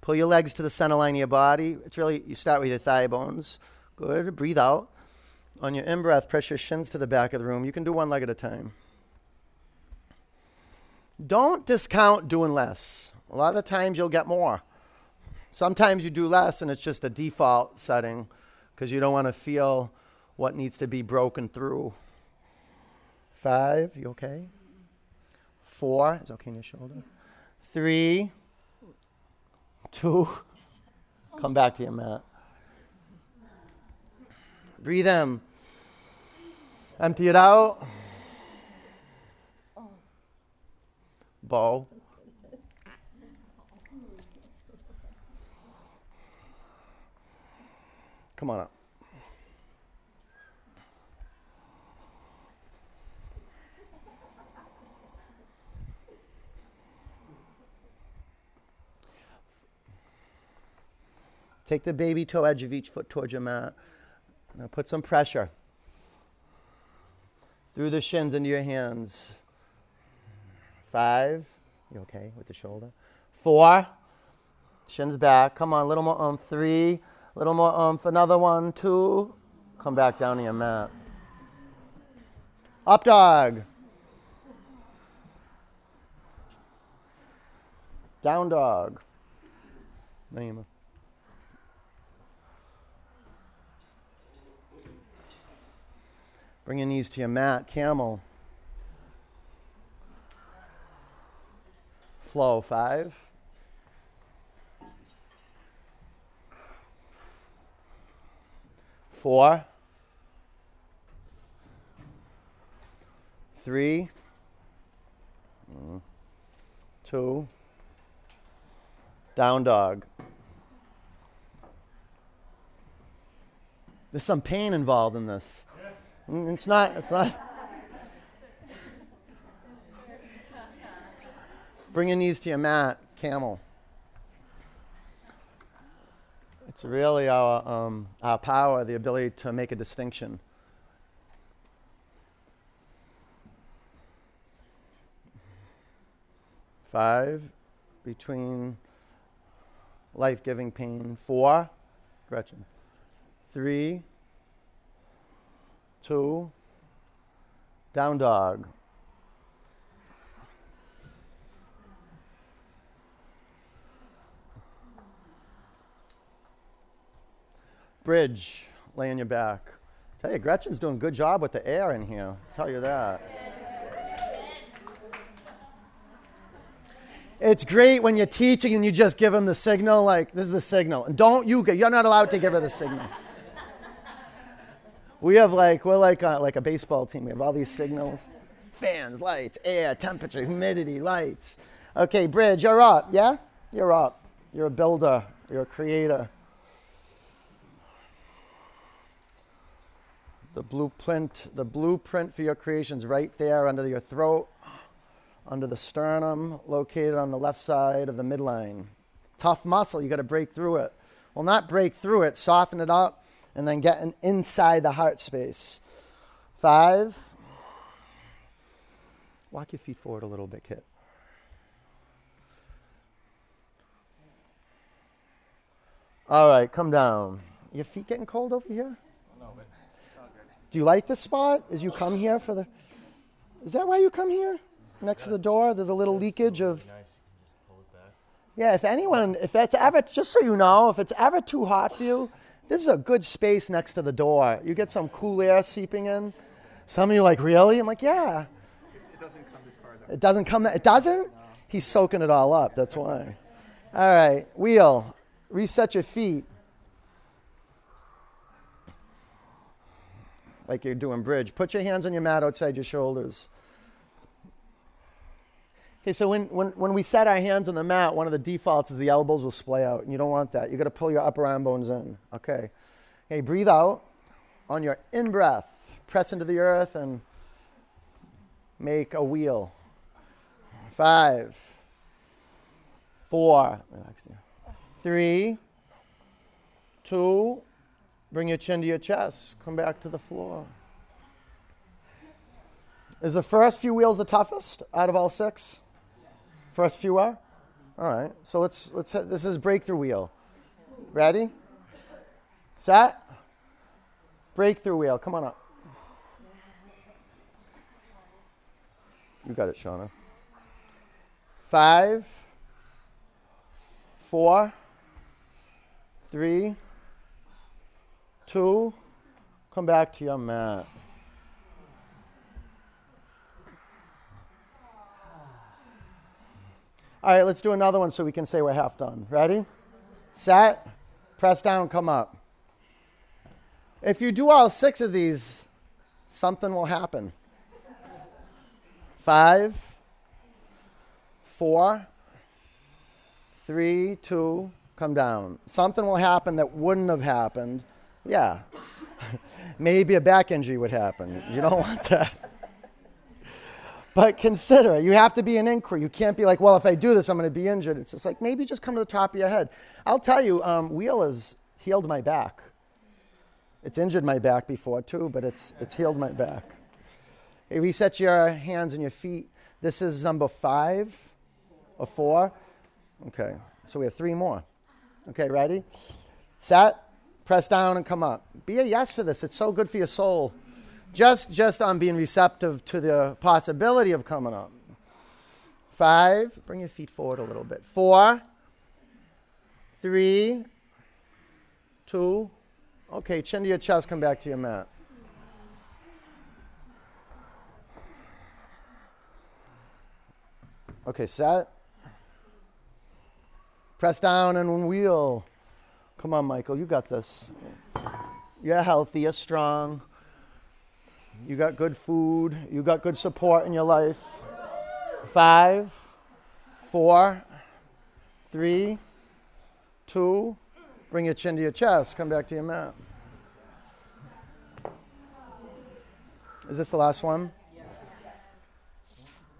Pull your legs to the center line of your body. It's really, you start with your thigh bones. Good. Breathe out. On your in breath, press your shins to the back of the room. You can do one leg at a time. Don't discount doing less. A lot of times you'll get more. Sometimes you do less and it's just a default setting because you don't want to feel what needs to be broken through. Five, you okay? Four, is okay in your shoulder? three, two, come back to your mat. Breathe in. Empty it out. Bow. Come on up. Take the baby toe edge of each foot towards your mat. Now put some pressure through the shins into your hands. Five. You okay with the shoulder? Four. Shins back. Come on, a little more umph. Three. A little more umph. Another one. Two. Come back down to your mat. Up dog. Down dog. Naima. Bring your knees to your mat, camel. Flow, five. Four. Three. Two. Down dog. There's some pain involved in this. Mm, It's not, it's not. Bring your knees to your mat, camel. It's really our, um, our power, the ability to make a distinction. Five, between life giving pain. Four, Gretchen. Three, two, down dog. Bridge, lay on your back. Tell you, Gretchen's doing a good job with the air in here. Tell you that. It's great when you're teaching and you just give them the signal, like, this is the signal. And don't you get, you're not allowed to give her the signal. We have like we're like a, like a baseball team. We have all these signals: fans, lights, air, temperature, humidity, lights. Okay, Bridge, you're up. Yeah, you're up. You're a builder. You're a creator. The blueprint, the blueprint for your creation's right there under your throat, under the sternum, located on the left side of the midline. Tough muscle. You got to break through it. Well, not break through it. Soften it up and then getting inside the heart space. Five. Walk your feet forward a little bit, Kit. All right, come down. Your feet getting cold over here? No, but it's all good. Do you like this spot as you come here for the. Is that why you come here? Next to the door, there's a little leakage of. Nice. You can just pull it back. Yeah, if anyone, if it's ever, just so you know, if it's ever too hot for you, this is a good space next to the door. You get some cool air seeping in. Some of you are like, really? I'm like, yeah. It doesn't come this far though. It doesn't come. that, It doesn't. He's soaking it all up. That's why. All right, wheel. Reset your feet. Like you're doing bridge. Put your hands on your mat outside your shoulders. Okay, so when, when, when we set our hands on the mat, one of the defaults is the elbows will splay out, and you don't want that. You've got to pull your upper arm bones in. Okay. Okay, breathe out. On your in breath, press into the earth and make a wheel. Five, four, relax here. Three, two, bring your chin to your chest. Come back to the floor. Is the first few wheels the toughest out of all six? First few are? All right. So let's let's this is breakthrough wheel. Ready? Set. Breakthrough wheel. Come on up. You got it, Shauna. Five, four, three, two, come back to your mat. All right, let's do another one so we can say we're half done. Ready? Set. Press down, come up. If you do all six of these, something will happen. Five, four, three, two, come down. Something will happen that wouldn't have happened. Yeah. (laughs) Maybe a back injury would happen. You don't want that. But consider it. You have to be an inquiry. You can't be like, well, if I do this, I'm going to be injured. It's just like, maybe just come to the top of your head. I'll tell you, um, wheel has healed my back. It's injured my back before, too, but it's, it's healed my back. Hey, reset your hands and your feet. This is number five or four. Okay, so we have three more. Okay, ready? Set, press down, and come up. Be a yes for this. It's so good for your soul just just on being receptive to the possibility of coming up. Five, bring your feet forward a little bit. Four, three, two. Okay, chin to your chest, come back to your mat. Okay, set. Press down and wheel. Come on, Michael, you got this. You're healthy, you're strong. You got good food. You got good support in your life. Five, four, three, two. Bring your chin to your chest. Come back to your mat. Is this the last one?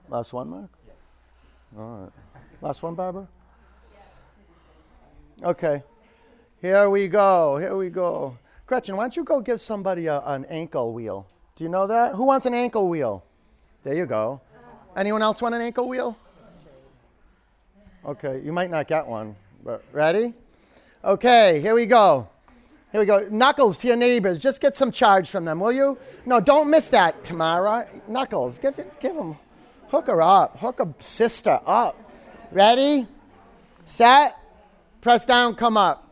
Last one, Mark? All right. Last one, Barbara? Okay. Here we go. Here we go. Gretchen, why don't you go give somebody a, an ankle wheel? Do you know that? Who wants an ankle wheel? There you go. Anyone else want an ankle wheel? Okay, you might not get one, but ready? Okay, here we go. Here we go. Knuckles to your neighbors. Just get some charge from them, will you? No, don't miss that, Tamara. Knuckles, give, it, give them. Hook her up. Hook a sister up. Ready? Set. Press down, come up.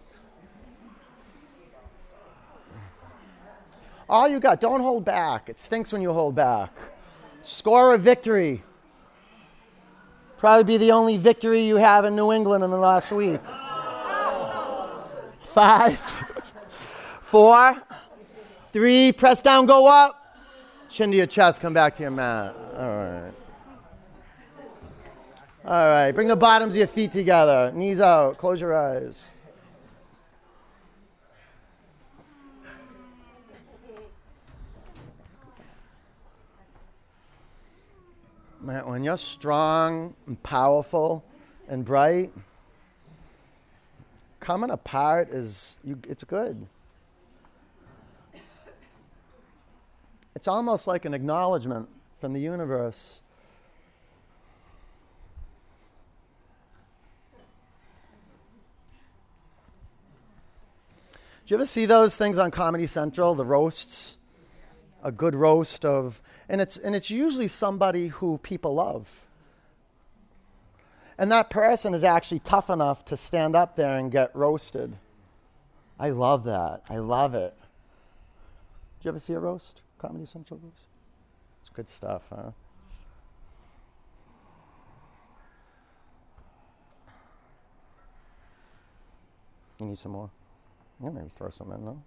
All you got. Don't hold back. It stinks when you hold back. Score a victory. Probably be the only victory you have in New England in the last week. Five, (laughs) four, three, press down, go up. Chin to your chest, come back to your mat. All right. All right, bring the bottoms of your feet together. Knees out, close your eyes. Man, when you're strong and powerful and bright, coming apart is you, it's good. It's almost like an acknowledgement from the universe. Do you ever see those things on Comedy Central, the roasts? A good roast of and it's, and it's usually somebody who people love. And that person is actually tough enough to stand up there and get roasted. I love that. I love it. Did you ever see a roast? Comedy Central roast? It's good stuff, huh? You need some more? Yeah, maybe throw some in, no?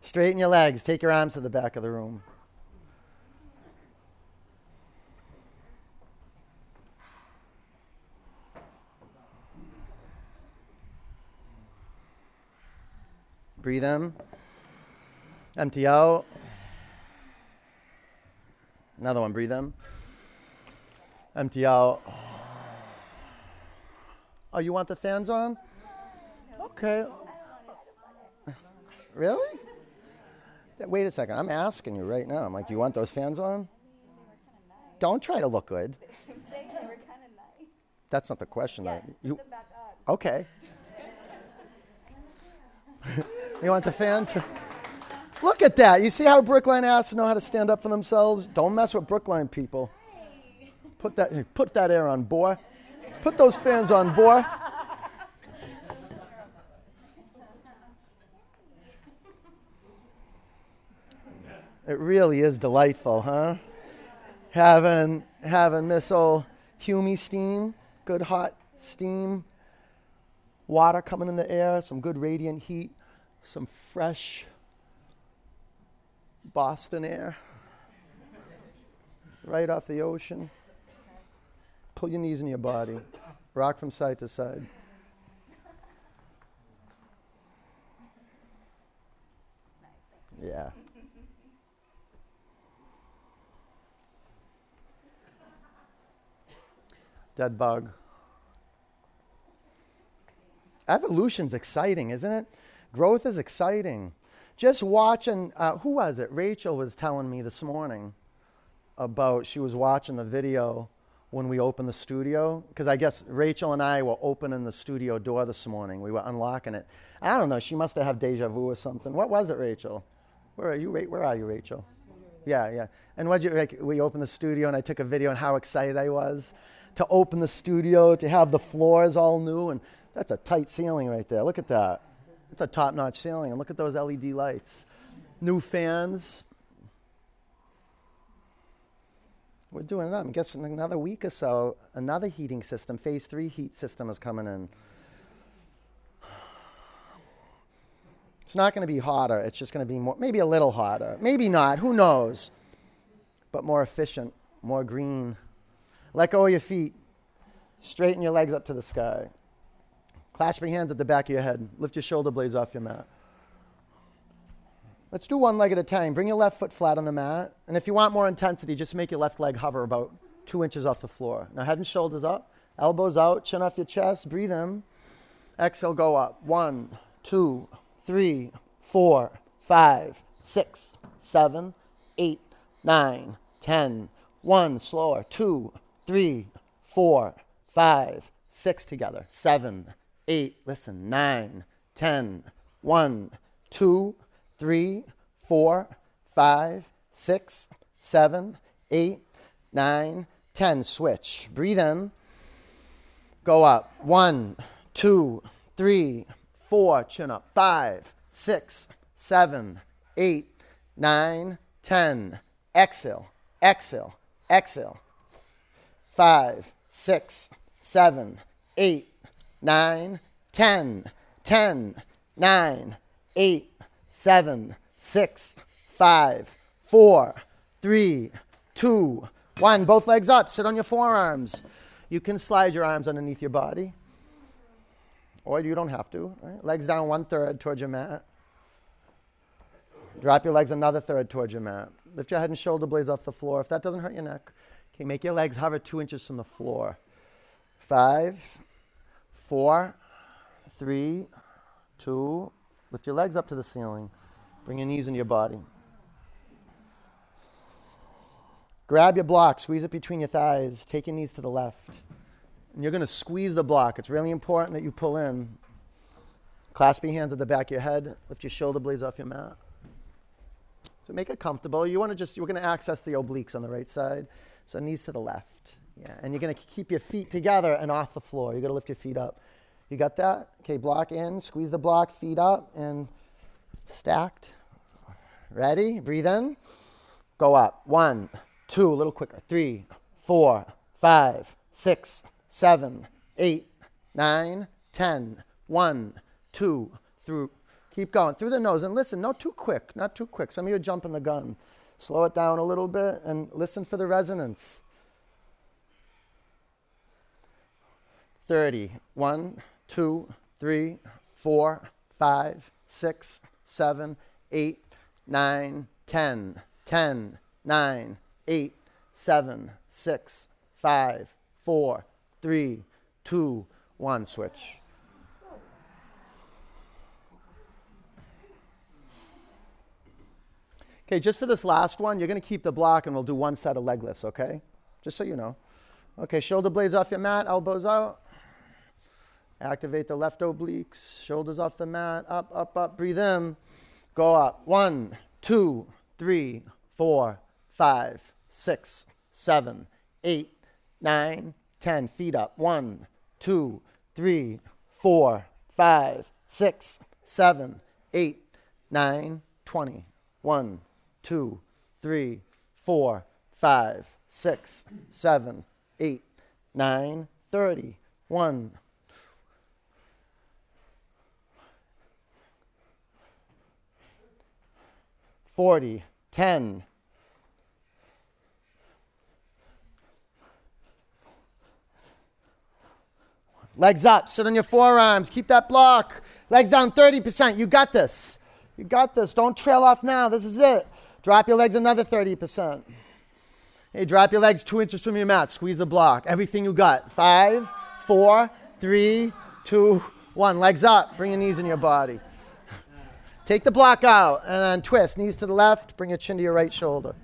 Straighten your legs. Take your arms to the back of the room. Breathe in. Empty out. Another one. Breathe in. Empty out. Oh, you want the fans on? Okay. Really? Wait a second. I'm asking you right now. I'm like, do you want those fans on? Don't try to look good. (laughs) That's not the question. Yes, you, back on. okay. You want the fan to. Look at that. You see how Brookline to know how to stand up for themselves? Don't mess with Brookline people. Put that, put that air on, boy. Put those fans on, boy. It really is delightful, huh? Having, having this old Humy steam good hot steam, water coming in the air, some good radiant heat, some fresh Boston air right off the ocean. Pull your knees in your body, rock from side to side. Yeah. Dead bug. Evolution's exciting, isn't it? Growth is exciting. Just watching, uh, who was it? Rachel was telling me this morning about she was watching the video when we opened the studio because I guess Rachel and I were opening the studio door this morning. We were unlocking it. I don't know. She must have had deja vu or something. What was it, Rachel? Where are you? Where are you, Rachel? Yeah, yeah. And what you like? We opened the studio and I took a video on how excited I was to open the studio to have the floors all new and that's a tight ceiling right there. Look at that. It's a top-notch ceiling and look at those LED lights. New fans, We're doing that. I guess in another week or so, another heating system, phase three heat system is coming in. It's not going to be hotter. It's just going to be more, maybe a little hotter. Maybe not. Who knows? But more efficient, more green. Let go of your feet. Straighten your legs up to the sky. Clasp your hands at the back of your head. Lift your shoulder blades off your mat. Let's do one leg at a time. Bring your left foot flat on the mat. And if you want more intensity, just make your left leg hover about two inches off the floor. Now, head and shoulders up, elbows out, chin off your chest. Breathe in. Exhale, go up. One, two, three, four, five, six, seven, eight, nine, ten. One, slower. Two, three, four, five, six together. Seven, eight, listen, nine, ten. One, two, three, four, five, six, seven, eight, nine, ten. Switch. Breathe in. Go up. One, two, three, four. Chin up. Five, six, seven, eight, nine, ten. Exhale. Exhale. Exhale. Five, six, seven, eight, nine, ten. Ten, nine, eight, seven, six, five, four, three, two, one. Both legs up. Sit on your forearms. You can slide your arms underneath your body, or you don't have to. Right? Legs down one third towards your mat. Drop your legs another third towards your mat. Lift your head and shoulder blades off the floor. If that doesn't hurt your neck, okay, make your legs hover two inches from the floor. Five, four, three, two, Lift your legs up to the ceiling. Bring your knees into your body. Grab your block, squeeze it between your thighs, take your knees to the left. And you're going to squeeze the block. It's really important that you pull in. Clasp your hands at the back of your head, lift your shoulder blades off your mat. So make it comfortable. You want to just, you're going to access the obliques on the right side. So knees to the left. Yeah, and you're going to keep your feet together and off the floor. You're going to lift your feet up. You got that? Okay, block in, squeeze the block, feet up, and stacked. Ready? Breathe in. Go up. One, two, a little quicker. Three, four, five, six, seven, eight, nine, ten. One, two, through. Keep going through the nose. And listen, not too quick, not too quick. Some of you are jumping the gun. Slow it down a little bit and listen for the resonance. 30. One, two, three, four, five, six, seven, eight, nine, ten, ten, nine, eight, seven, six, five, four, three, two, one. Switch. Okay, just for this last one, you're going to keep the block and we'll do one set of leg lifts, okay? Just so you know. Okay, shoulder blades off your mat, elbows out. Activate the left obliques, shoulders off the mat, up, up, up. Breathe in. Go up. One, two, three, four, five, six, seven, eight, nine, ten. Feet up. One, two, three, four, five, six, seven, eight, nine, twenty. One, two, three, four, five, six, seven, eight, nine, thirty. One. Forty. Ten. Legs up. Sit on your forearms. Keep that block. Legs down 30%. You got this. You got this. Don't trail off now. This is it. Drop your legs another 30%. Hey, drop your legs two inches from your mat. Squeeze the block. Everything you got. Five, four, three, two, one. Legs up. Bring your knees in your body. Take the block out and then twist. Knees to the left. Bring your chin to your right shoulder.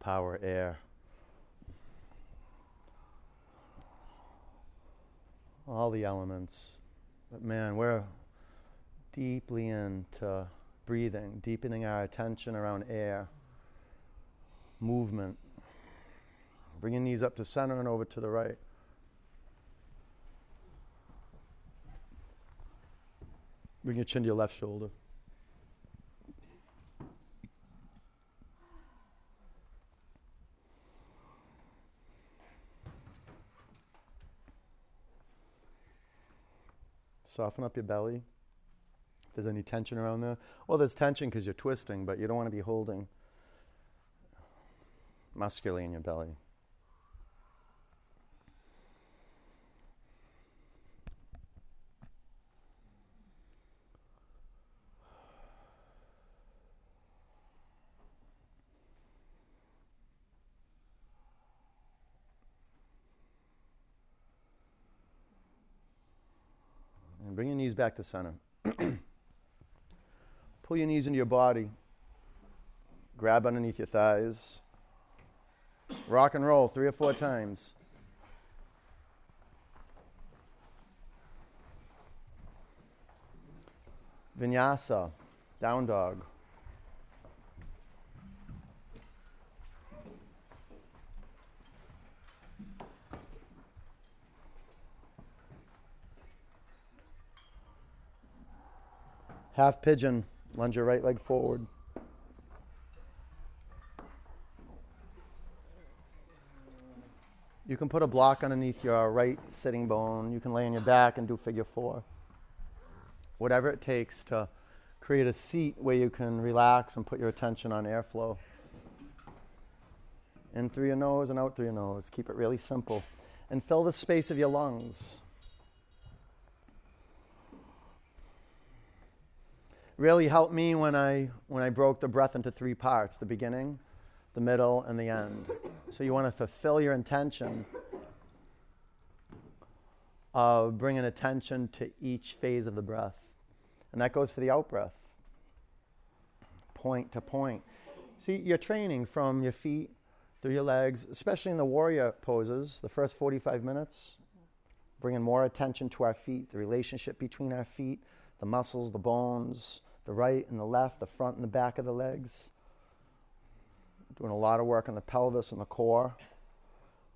Power air. All the elements. But man, we're deeply into breathing, deepening our attention around air, movement. bringing knees up to center and over to the right. Bring your chin to your left shoulder. Soften up your belly. If there's any tension around there, well, there's tension because you're twisting, but you don't want to be holding muscularly in your belly. Back to center. (clears throat) Pull your knees into your body. Grab underneath your thighs. Rock and roll three or four times. Vinyasa, down dog. Half pigeon, lunge your right leg forward. You can put a block underneath your right sitting bone. You can lay on your back and do figure four. Whatever it takes to create a seat where you can relax and put your attention on airflow. In through your nose and out through your nose. Keep it really simple. And fill the space of your lungs. Really helped me when I when I broke the breath into three parts: the beginning, the middle, and the end. So you want to fulfill your intention of bringing attention to each phase of the breath, and that goes for the out breath. Point to point. See, you're training from your feet through your legs, especially in the warrior poses. The first 45 minutes, bringing more attention to our feet, the relationship between our feet, the muscles, the bones the right and the left, the front and the back of the legs. Doing a lot of work on the pelvis and the core.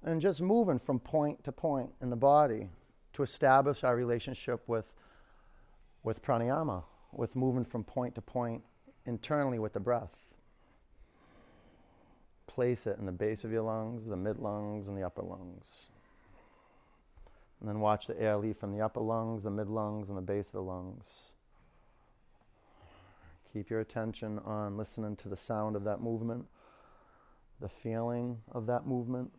And just moving from point to point in the body to establish our relationship with, with pranayama, with moving from point to point internally with the breath. Place it in the base of your lungs, the mid lungs, and the upper lungs. And then watch the air leave from the upper lungs, the mid lungs, and the base of the lungs. Keep your attention on listening to the sound of that movement, the feeling of that movement.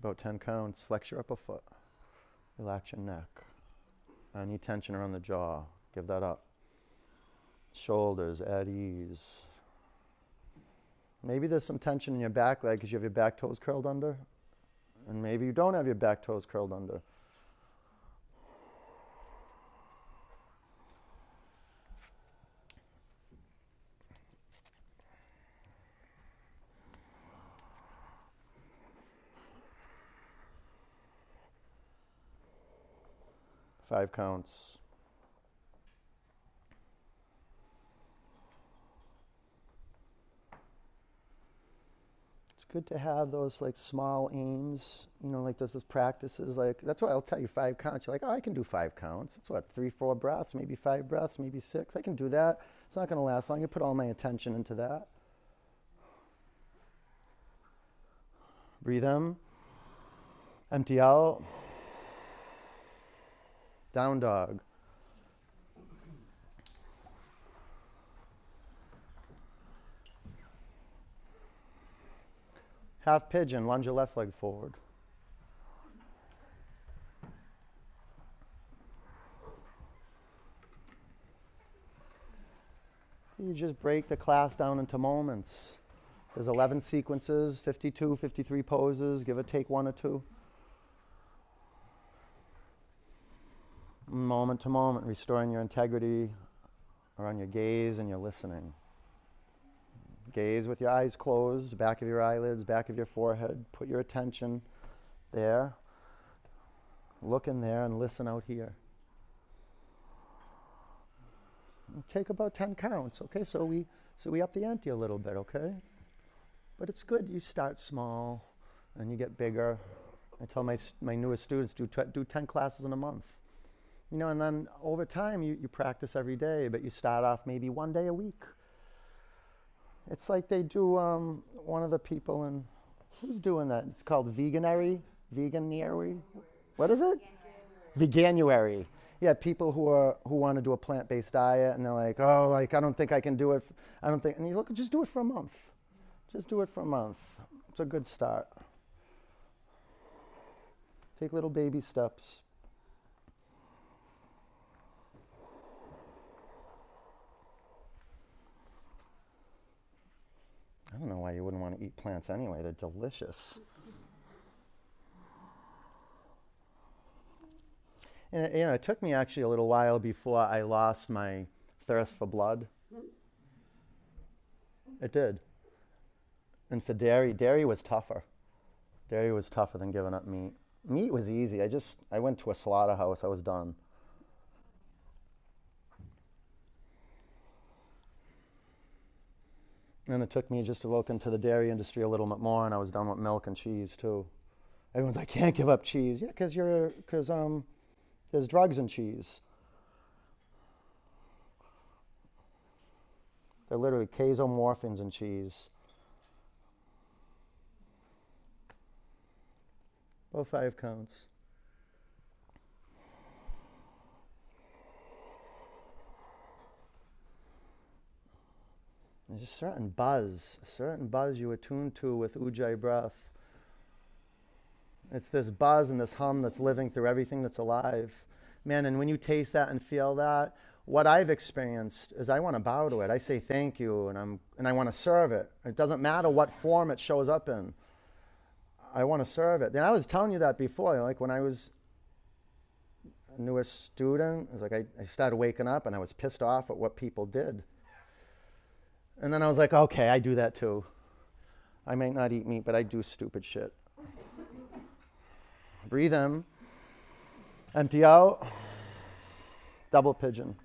About 10 counts. Flex your upper foot. Relax your neck. Any tension around the jaw, give that up. Shoulders at ease. Maybe there's some tension in your back leg because you have your back toes curled under. And maybe you don't have your back toes curled under. Five counts. It's good to have those like small aims, you know, like those, those practices. Like that's why I'll tell you five counts. You're like, oh, I can do five counts. It's what three, four breaths, maybe five breaths, maybe six. I can do that. It's not going to last long. I put all my attention into that. Breathe in. Empty out. Down dog. Half pigeon, lunge your left leg forward. You just break the class down into moments. There's 11 sequences, 52, 53 poses, give or take one or two. Moment to moment, restoring your integrity around your gaze and your listening. Gaze with your eyes closed, back of your eyelids, back of your forehead. Put your attention there. Look in there and listen out here. Take about 10 counts, okay? So we so we up the ante a little bit, okay? But it's good you start small and you get bigger. I tell my, my newest students do, do 10 classes in a month. You know, and then over time you, you practice every day, but you start off maybe one day a week. It's like they do um, one of the people in, who's doing that? It's called veganary, veganary. What is it? Veganuary. Yeah, people who are who want to do a plant-based diet, and they're like, oh, like I don't think I can do it. I don't think. And you look, just do it for a month. Just do it for a month. It's a good start. Take little baby steps. I don't know why you wouldn't want to eat plants anyway. They're delicious. And it, you know, it took me actually a little while before I lost my thirst for blood. It did. And for dairy, dairy was tougher. Dairy was tougher than giving up meat. Meat was easy. I just I went to a slaughterhouse. I was done. And it took me just to look into the dairy industry a little bit more, and I was done with milk and cheese too. Everyone's like, "Can't give up cheese." Yeah, because you're because um, there's drugs in cheese. They're literally casomorphins in cheese. Both five counts. There's a certain buzz, a certain buzz you attune to with Ujjayi breath. It's this buzz and this hum that's living through everything that's alive. Man, and when you taste that and feel that, what I've experienced is I want to bow to it. I say thank you and, I'm, and I want to serve it. It doesn't matter what form it shows up in. I want to serve it. And I was telling you that before. Like when I was a newest student, it was like I, I started waking up and I was pissed off at what people did. And then I was like, okay, I do that too. I might not eat meat, but I do stupid shit. (laughs) Breathe in, empty out, double pigeon.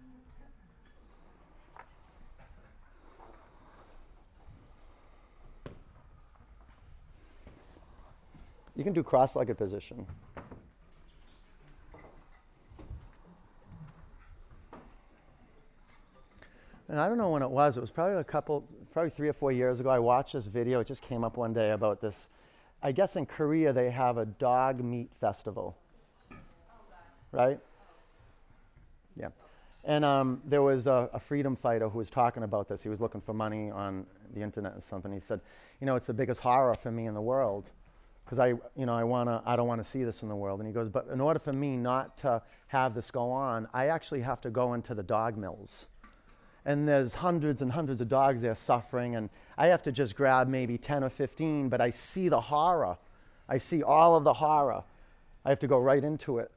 You can do cross legged position. And I don't know when it was. It was probably a couple, probably three or four years ago. I watched this video. It just came up one day about this. I guess in Korea they have a dog meat festival. Right? Yeah. And um, there was a, a, freedom fighter who was talking about this. He was looking for money on the internet or something. He said, "You know, it's the biggest horror for me in the world, because I, you know, I wanna, I don't want to see this in the world." And he goes, "But in order for me not to have this go on, I actually have to go into the dog mills." And there's hundreds and hundreds of dogs there suffering, and I have to just grab maybe 10 or 15, but I see the horror. I see all of the horror. I have to go right into it.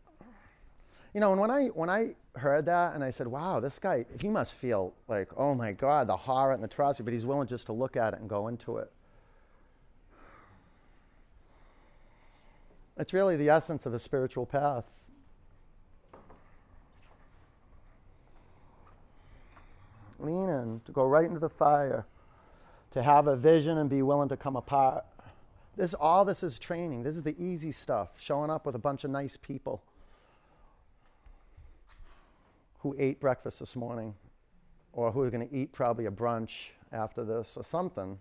You know, and when I, when I heard that and I said, wow, this guy, he must feel like, oh my God, the horror and the atrocity, but he's willing just to look at it and go into it. It's really the essence of a spiritual path. Go right into the fire, to have a vision and be willing to come apart. This all this is training. This is the easy stuff. Showing up with a bunch of nice people who ate breakfast this morning, or who are going to eat probably a brunch after this, or something.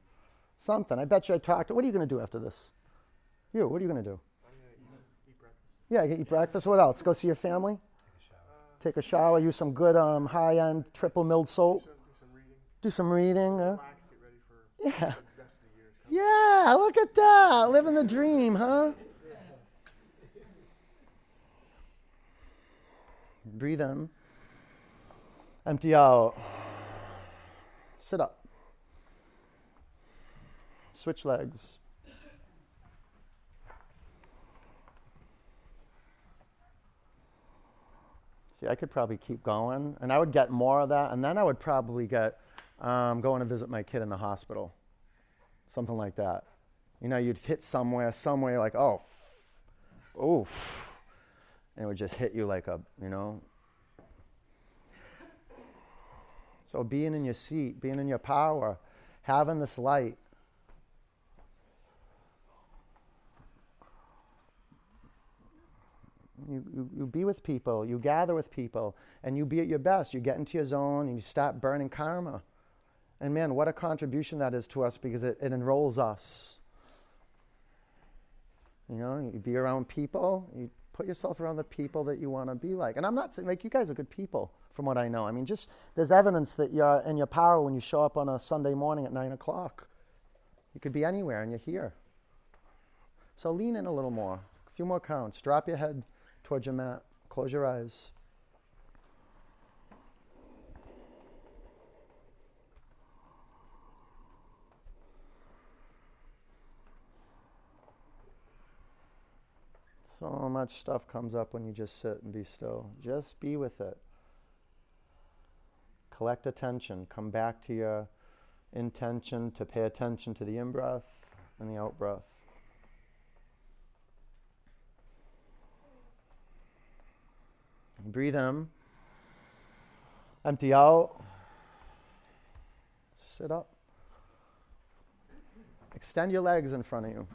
Something. I bet you I talked. To, what are you going to do after this? You. What are you going to do? I'm gonna eat, eat breakfast. Yeah, you eat breakfast. What else? Go see your family. Take a shower. Use some good um, high-end triple milled soap. Do some, reading. Do some reading. Uh, get ready for yeah. the rest of the year. Yeah, look at that. Living the dream, huh? Breathe in. Empty out. Sit up. Switch legs. See, I could probably keep going, and I would get more of that, and then I would probably get um, going to visit my kid in the hospital something like that. You know, you'd hit somewhere, somewhere like, oh, oof, and it would just hit you like a, you know. So being in your seat, being in your power, having this light. You, you, you be with people, you gather with people, and you be at your best. You get into your zone and you start burning karma. And man, what a contribution that is to us because it, it enrolls us. You know, you be around people, you put yourself around the people that you want to be like. And I'm not saying, like, you guys are good people from what I know. I mean, just there's evidence that you're in your power when you show up on a Sunday morning at 9 o'clock. You could be anywhere and you're here. So lean in a little more, a few more counts. Drop your head towards your mat, close your eyes. So much stuff comes up when you just sit and be still. Just be with it. Collect attention. Come back to your intention to pay attention to the in breath and the out breath. Breathe in. Empty out. Sit up. Extend your legs in front of you.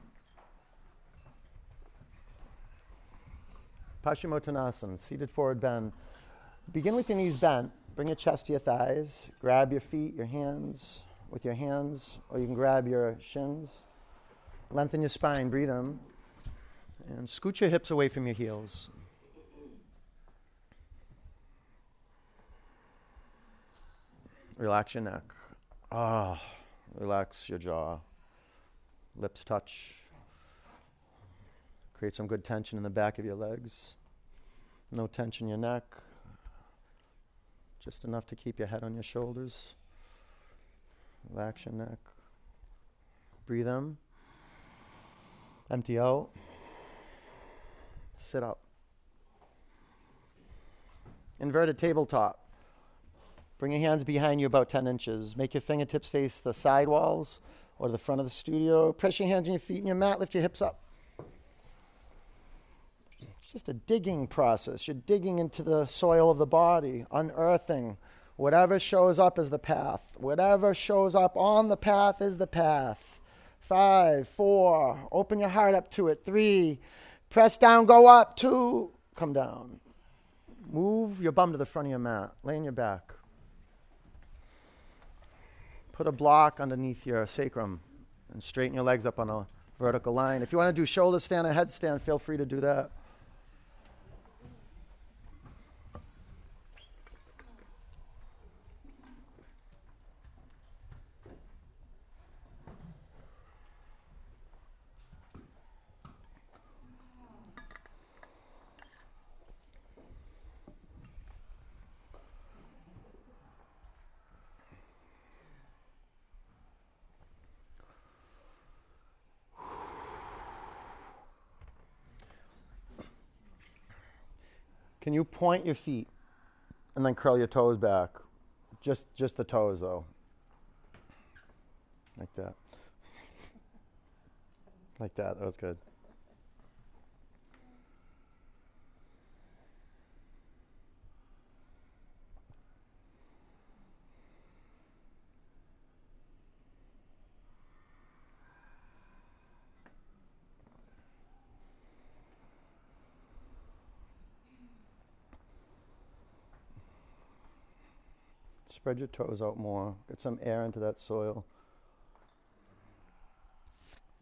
Paschimottanasana, seated forward bend. Begin with your knees bent. Bring your chest to your thighs. Grab your feet, your hands with your hands, or you can grab your shins. Lengthen your spine, breathe in. And scoot your hips away from your heels. Relax your neck. Ah, relax your jaw. Lips touch. Create some good tension in the back of your legs. No tension in your neck. Just enough to keep your head on your shoulders. Relax your neck. Breathe in. Empty out. Sit up. Inverted tabletop. Bring your hands behind you about 10 inches. Make your fingertips face the side walls or the front of the studio. Press your hands on your feet and your mat. Lift your hips up. It's just a digging process. You're digging into the soil of the body, unearthing. Whatever shows up is the path. Whatever shows up on the path is the path. Five, four, open your heart up to it. Three, press down, go up. Two, come down. Move your bum to the front of your mat. Lay on your back. Put a block underneath your sacrum and straighten your legs up on a vertical line. If you want to do shoulder stand or headstand, feel free to do that. Can you point your feet and then curl your toes back? Just just the toes though. Like that. Like that. That was good. Spread your toes out more. Get some air into that soil.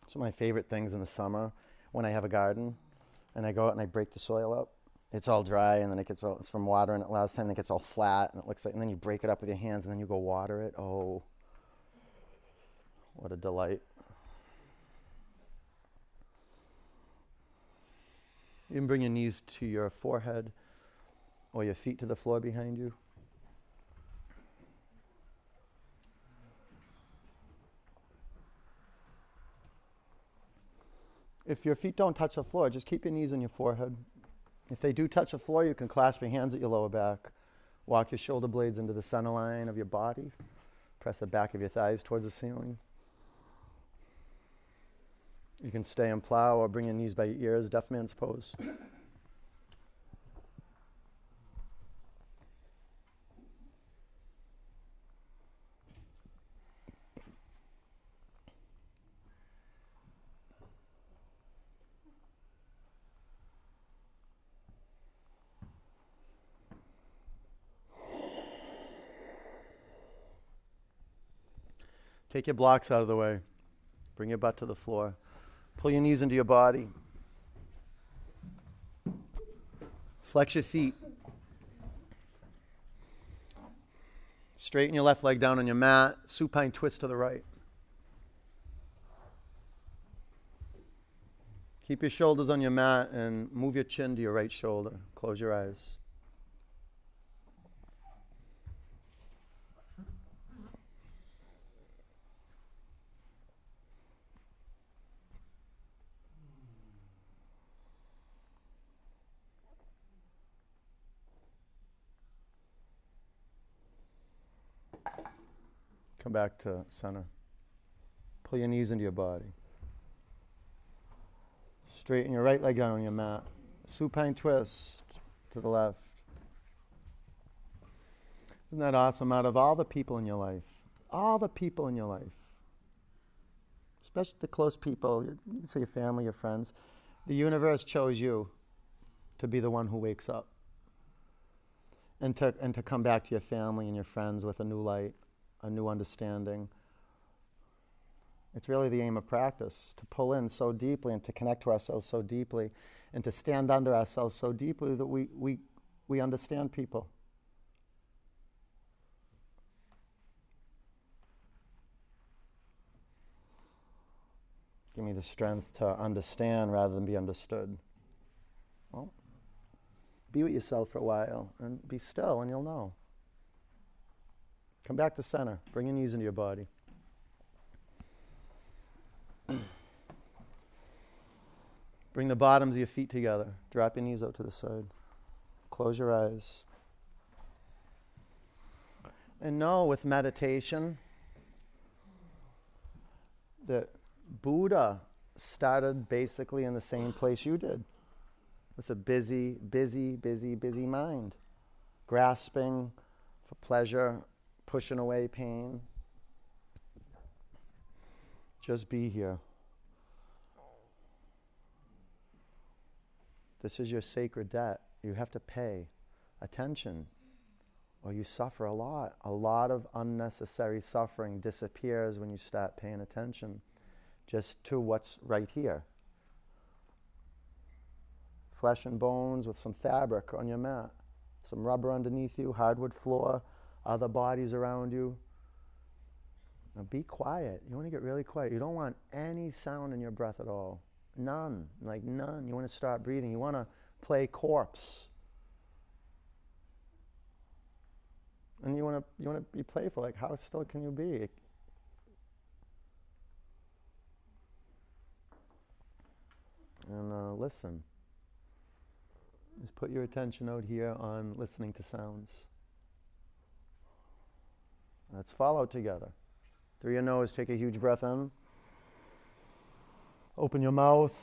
It's one of my favorite things in the summer when I have a garden and I go out and I break the soil up. It's all dry and then it gets all, it's from watering it last time, and it gets all flat and it looks like, and then you break it up with your hands and then you go water it. Oh, what a delight. You can bring your knees to your forehead or your feet to the floor behind you. If your feet don't touch the floor, just keep your knees on your forehead. If they do touch the floor, you can clasp your hands at your lower back. Walk your shoulder blades into the center line of your body. Press the back of your thighs towards the ceiling. You can stay and plow or bring your knees by your ears, deaf man's pose. Take your blocks out of the way. Bring your butt to the floor. Pull your knees into your body. Flex your feet. Straighten your left leg down on your mat. Supine twist to the right. Keep your shoulders on your mat and move your chin to your right shoulder. Close your eyes. Back to center. Pull your knees into your body. Straighten your right leg down on your mat. Supine twist to the left. Isn't that awesome? Out of all the people in your life, all the people in your life, especially the close people, say your family, your friends, the universe chose you to be the one who wakes up and to, and to come back to your family and your friends with a new light, a new understanding. It's really the aim of practice to pull in so deeply and to connect to ourselves so deeply and to stand under ourselves so deeply that we, we, we understand people. Give me the strength to understand rather than be understood. Well, be with yourself for a while and be still, and you'll know. Come back to center. Bring your knees into your body. (clears throat) Bring the bottoms of your feet together. Drop your knees out to the side. Close your eyes. And know with meditation that Buddha started basically in the same place you did with a busy, busy, busy, busy mind, grasping for pleasure, pushing away pain. Just be here. This is your sacred debt. You have to pay attention or you suffer a lot. A lot of unnecessary suffering disappears when you start paying attention just to what's right here flesh and bones with some fabric on your mat, some rubber underneath you, hardwood floor, other bodies around you. Now be quiet. You want to get really quiet. You don't want any sound in your breath at all. None. Like none. You want to start breathing. You want to play corpse. And you want to you want to be playful. Like how still can you be? And uh, listen. Just put your attention out here on listening to sounds. Let's follow together. Through your nose, take a huge breath in. Open your mouth.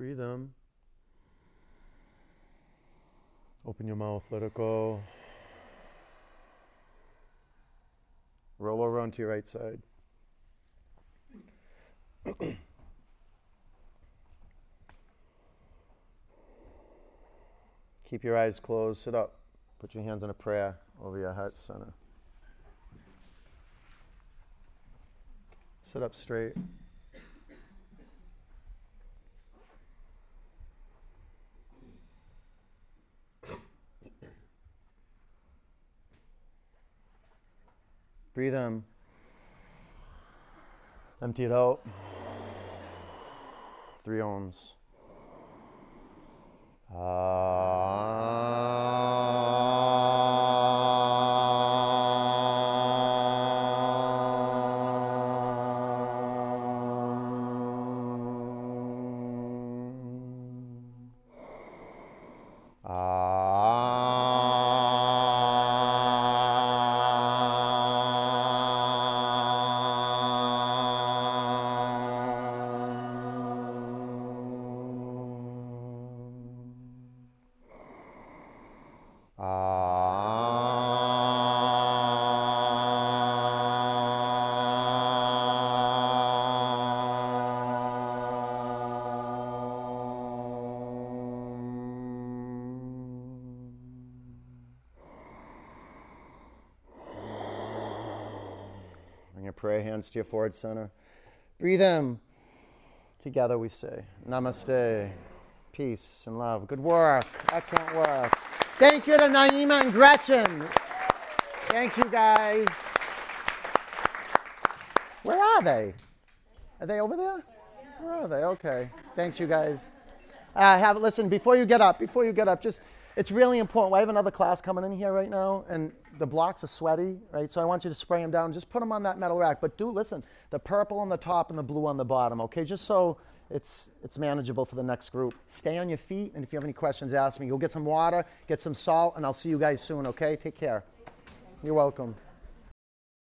Breathe them. Open your mouth, let it go. Roll over onto your right side. (coughs) Keep your eyes closed. Sit up. Put your hands in a prayer over your heart center. Sit up straight. Breathe in. Empty it out. Three oms. Bring your forward center. Breathe in. Together we say, Namaste. Peace and love. Good work. Excellent work. Thank you to Naima and Gretchen. Thank you guys. Where are they? Are they over there? Where are they? Okay. Thanks, you guys. Uh, have listen before you get up. Before you get up, just it's really important. I have another class coming in here right now, and the blocks are sweaty, right? So I want you to spray them down. Just put them on that metal rack. But do listen, the purple on the top and the blue on the bottom, okay? Just so it's it's manageable for the next group. Stay on your feet, and if you have any questions, ask me. Go get some water, get some salt, and I'll see you guys soon, okay? Take care. You're welcome.